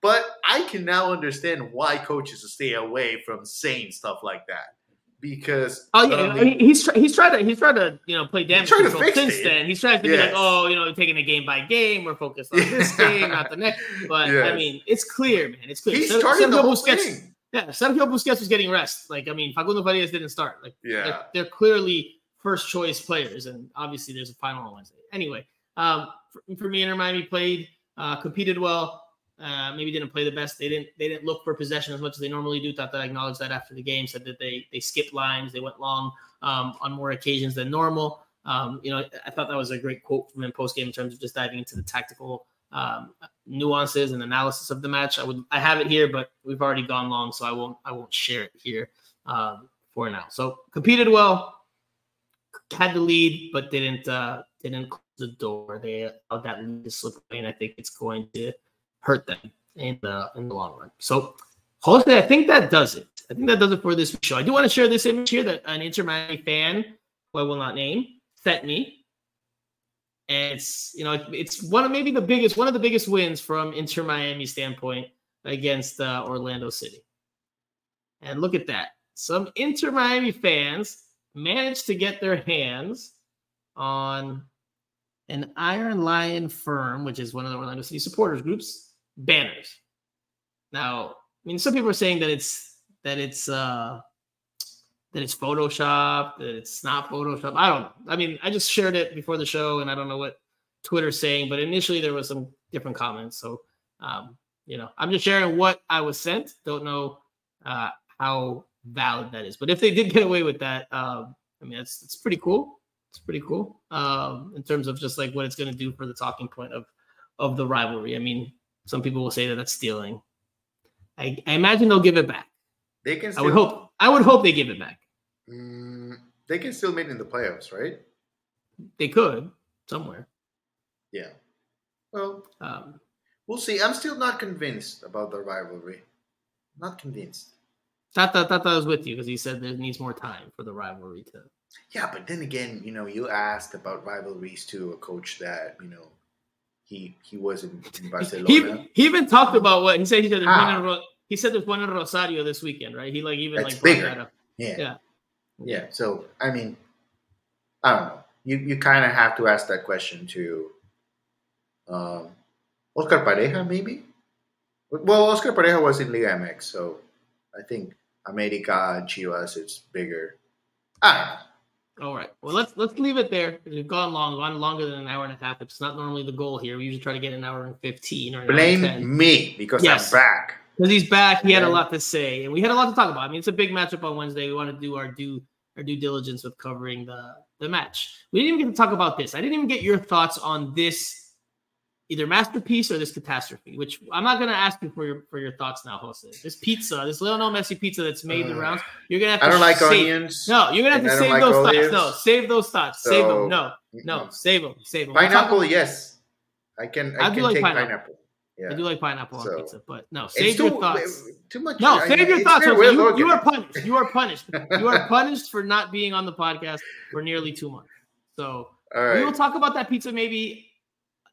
But I can now understand why coaches stay away from saying stuff like that because oh yeah, um, he's try, he's trying to he's trying to you know play damage control since it. then. He's trying to yes. be like, oh, you know, taking a game by game. We're focused on this game, not the next. But yes. I mean, it's clear, man. It's clear. He's Ser- starting the whole Busquets, thing. Yeah, Sergio Busquets was getting rest. Like I mean, Facundo Farias didn't start. Like yeah, they're, they're, clearly first choice players, and obviously there's a final on Wednesday. Anyway, um, for, for me, Inter Miami played, uh, competed well. Uh, maybe didn't play the best. They didn't they didn't look for possession as much as they normally do. Tata acknowledged that after the game. Said that they they skipped lines. They went long um, on more occasions than normal. Um, you know, I thought that was a great quote from him post game in terms of just diving into the tactical um, nuances and analysis of the match. I would I have it here, but we've already gone long, so I won't I won't share it here um, for now. So competed well, had the lead, but didn't uh, didn't close the door. They allowed that lead to slip away, and I think it's going to hurt them in the in the long run. So, Jose, I think that does it. I think that does it for this show. I do want to share this image here that an Inter Miami fan, who I will not name, sent me. And it's you know it's one of maybe the biggest one of the biggest wins from Inter Miami standpoint against uh, Orlando City. And look at that. Some Inter Miami fans managed to get their hands on an Iron Lion firm, which is one of the Orlando City supporters groups, banners. Now, I mean, some people are saying that it's that it's uh that it's Photoshop, that it's not Photoshop. I don't know. I mean, I just shared it before the show, and I don't know what Twitter's saying, but initially there was some different comments. So, um, you know, I'm just sharing what I was sent. Don't know uh, how valid that is, but if they did get away with that, um, I mean, it's it's pretty cool. It's pretty cool um, in terms of just like what it's going to do for the talking point of of the rivalry. I mean, some people will say that that's stealing. I, I imagine they'll give it back. They can. I would hope. I would hope they give it back. Mm, they can still meet in the playoffs, right? They could somewhere. Yeah. Well, Um, we'll see. I'm still not convinced about the rivalry. Not convinced. Tata Tata was with you because he said there needs more time for the rivalry to. Yeah, but then again, you know, you asked about rivalries to a coach that you know he he was in, in Barcelona. He, he even talked about what he said. He said there's one in Ro- he said there's one in Rosario this weekend, right? He like even That's like bigger. that up. yeah. Yeah. yeah, So I mean, I don't know. You you kind of have to ask that question to um, Oscar Pareja, maybe. Well, Oscar Pareja was in Liga MX, so I think America Chivas it's bigger. Don't know. All right. Well, let's let's leave it there. We've gone long, gone longer than an hour and a half. It's not normally the goal here. We usually try to get an hour and fifteen or an hour and 10. Blame me because Yes. I'm back. because he's back. He had a lot to say, and we had a lot to talk about. I mean, it's a big matchup on Wednesday. We want to do our due our due diligence with covering the the match. We didn't even get to talk about this. I didn't even get your thoughts on this either masterpiece or this catastrophe. Which I'm not going to ask you for your for your thoughts now, Jose. This pizza, this Lionel Messi pizza that's made the Uh, rounds. You're gonna have to I don't like save- onions. No, you're gonna have to save like those olives. thoughts. No, save those thoughts. save them. No, no, save them. Save them. Pineapple, yes. I can. I, I do can like take pineapple. pineapple. Yeah. I do like pineapple So, on pizza, but no, save too, your thoughts. Too much. No, I- save your thoughts. very You, you are punished. You are punished. You are punished for not being on the podcast for nearly two months. So we will talk about that pizza maybe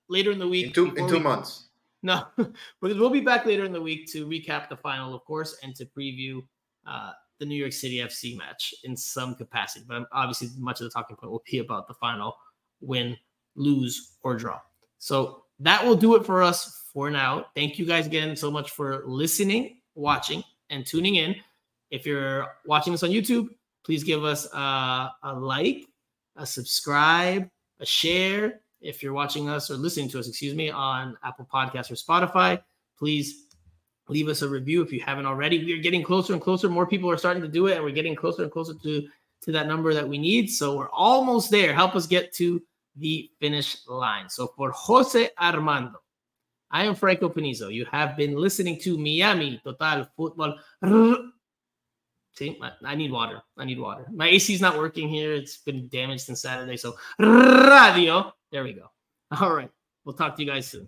later in the week. In two in two we- months. No, because we'll be back later in the week to recap the final, of course, and to preview uh, the New York City FC match in some capacity. But obviously, much of the talking point will be about the final win, lose, or draw. So that will do it for us for now. Thank you guys again so much for listening, watching, and tuning in. If you're watching this on YouTube, please give us uh, a like, a subscribe, a share. If you're watching us or listening to us, excuse me, on Apple Podcasts or Spotify, please leave us a review if you haven't already. We are getting closer and closer. More people are starting to do it, and we're getting closer and closer to to that number that we need. So we're almost there. Help us get to the finish line. So for Jose Armando, I am Franco Panizo. You have been listening to Miami Total Football. See, I- need water. I need water. My AC is not working here. It's been damaged since Saturday. So radio. There we go. All right. We'll talk to you guys soon.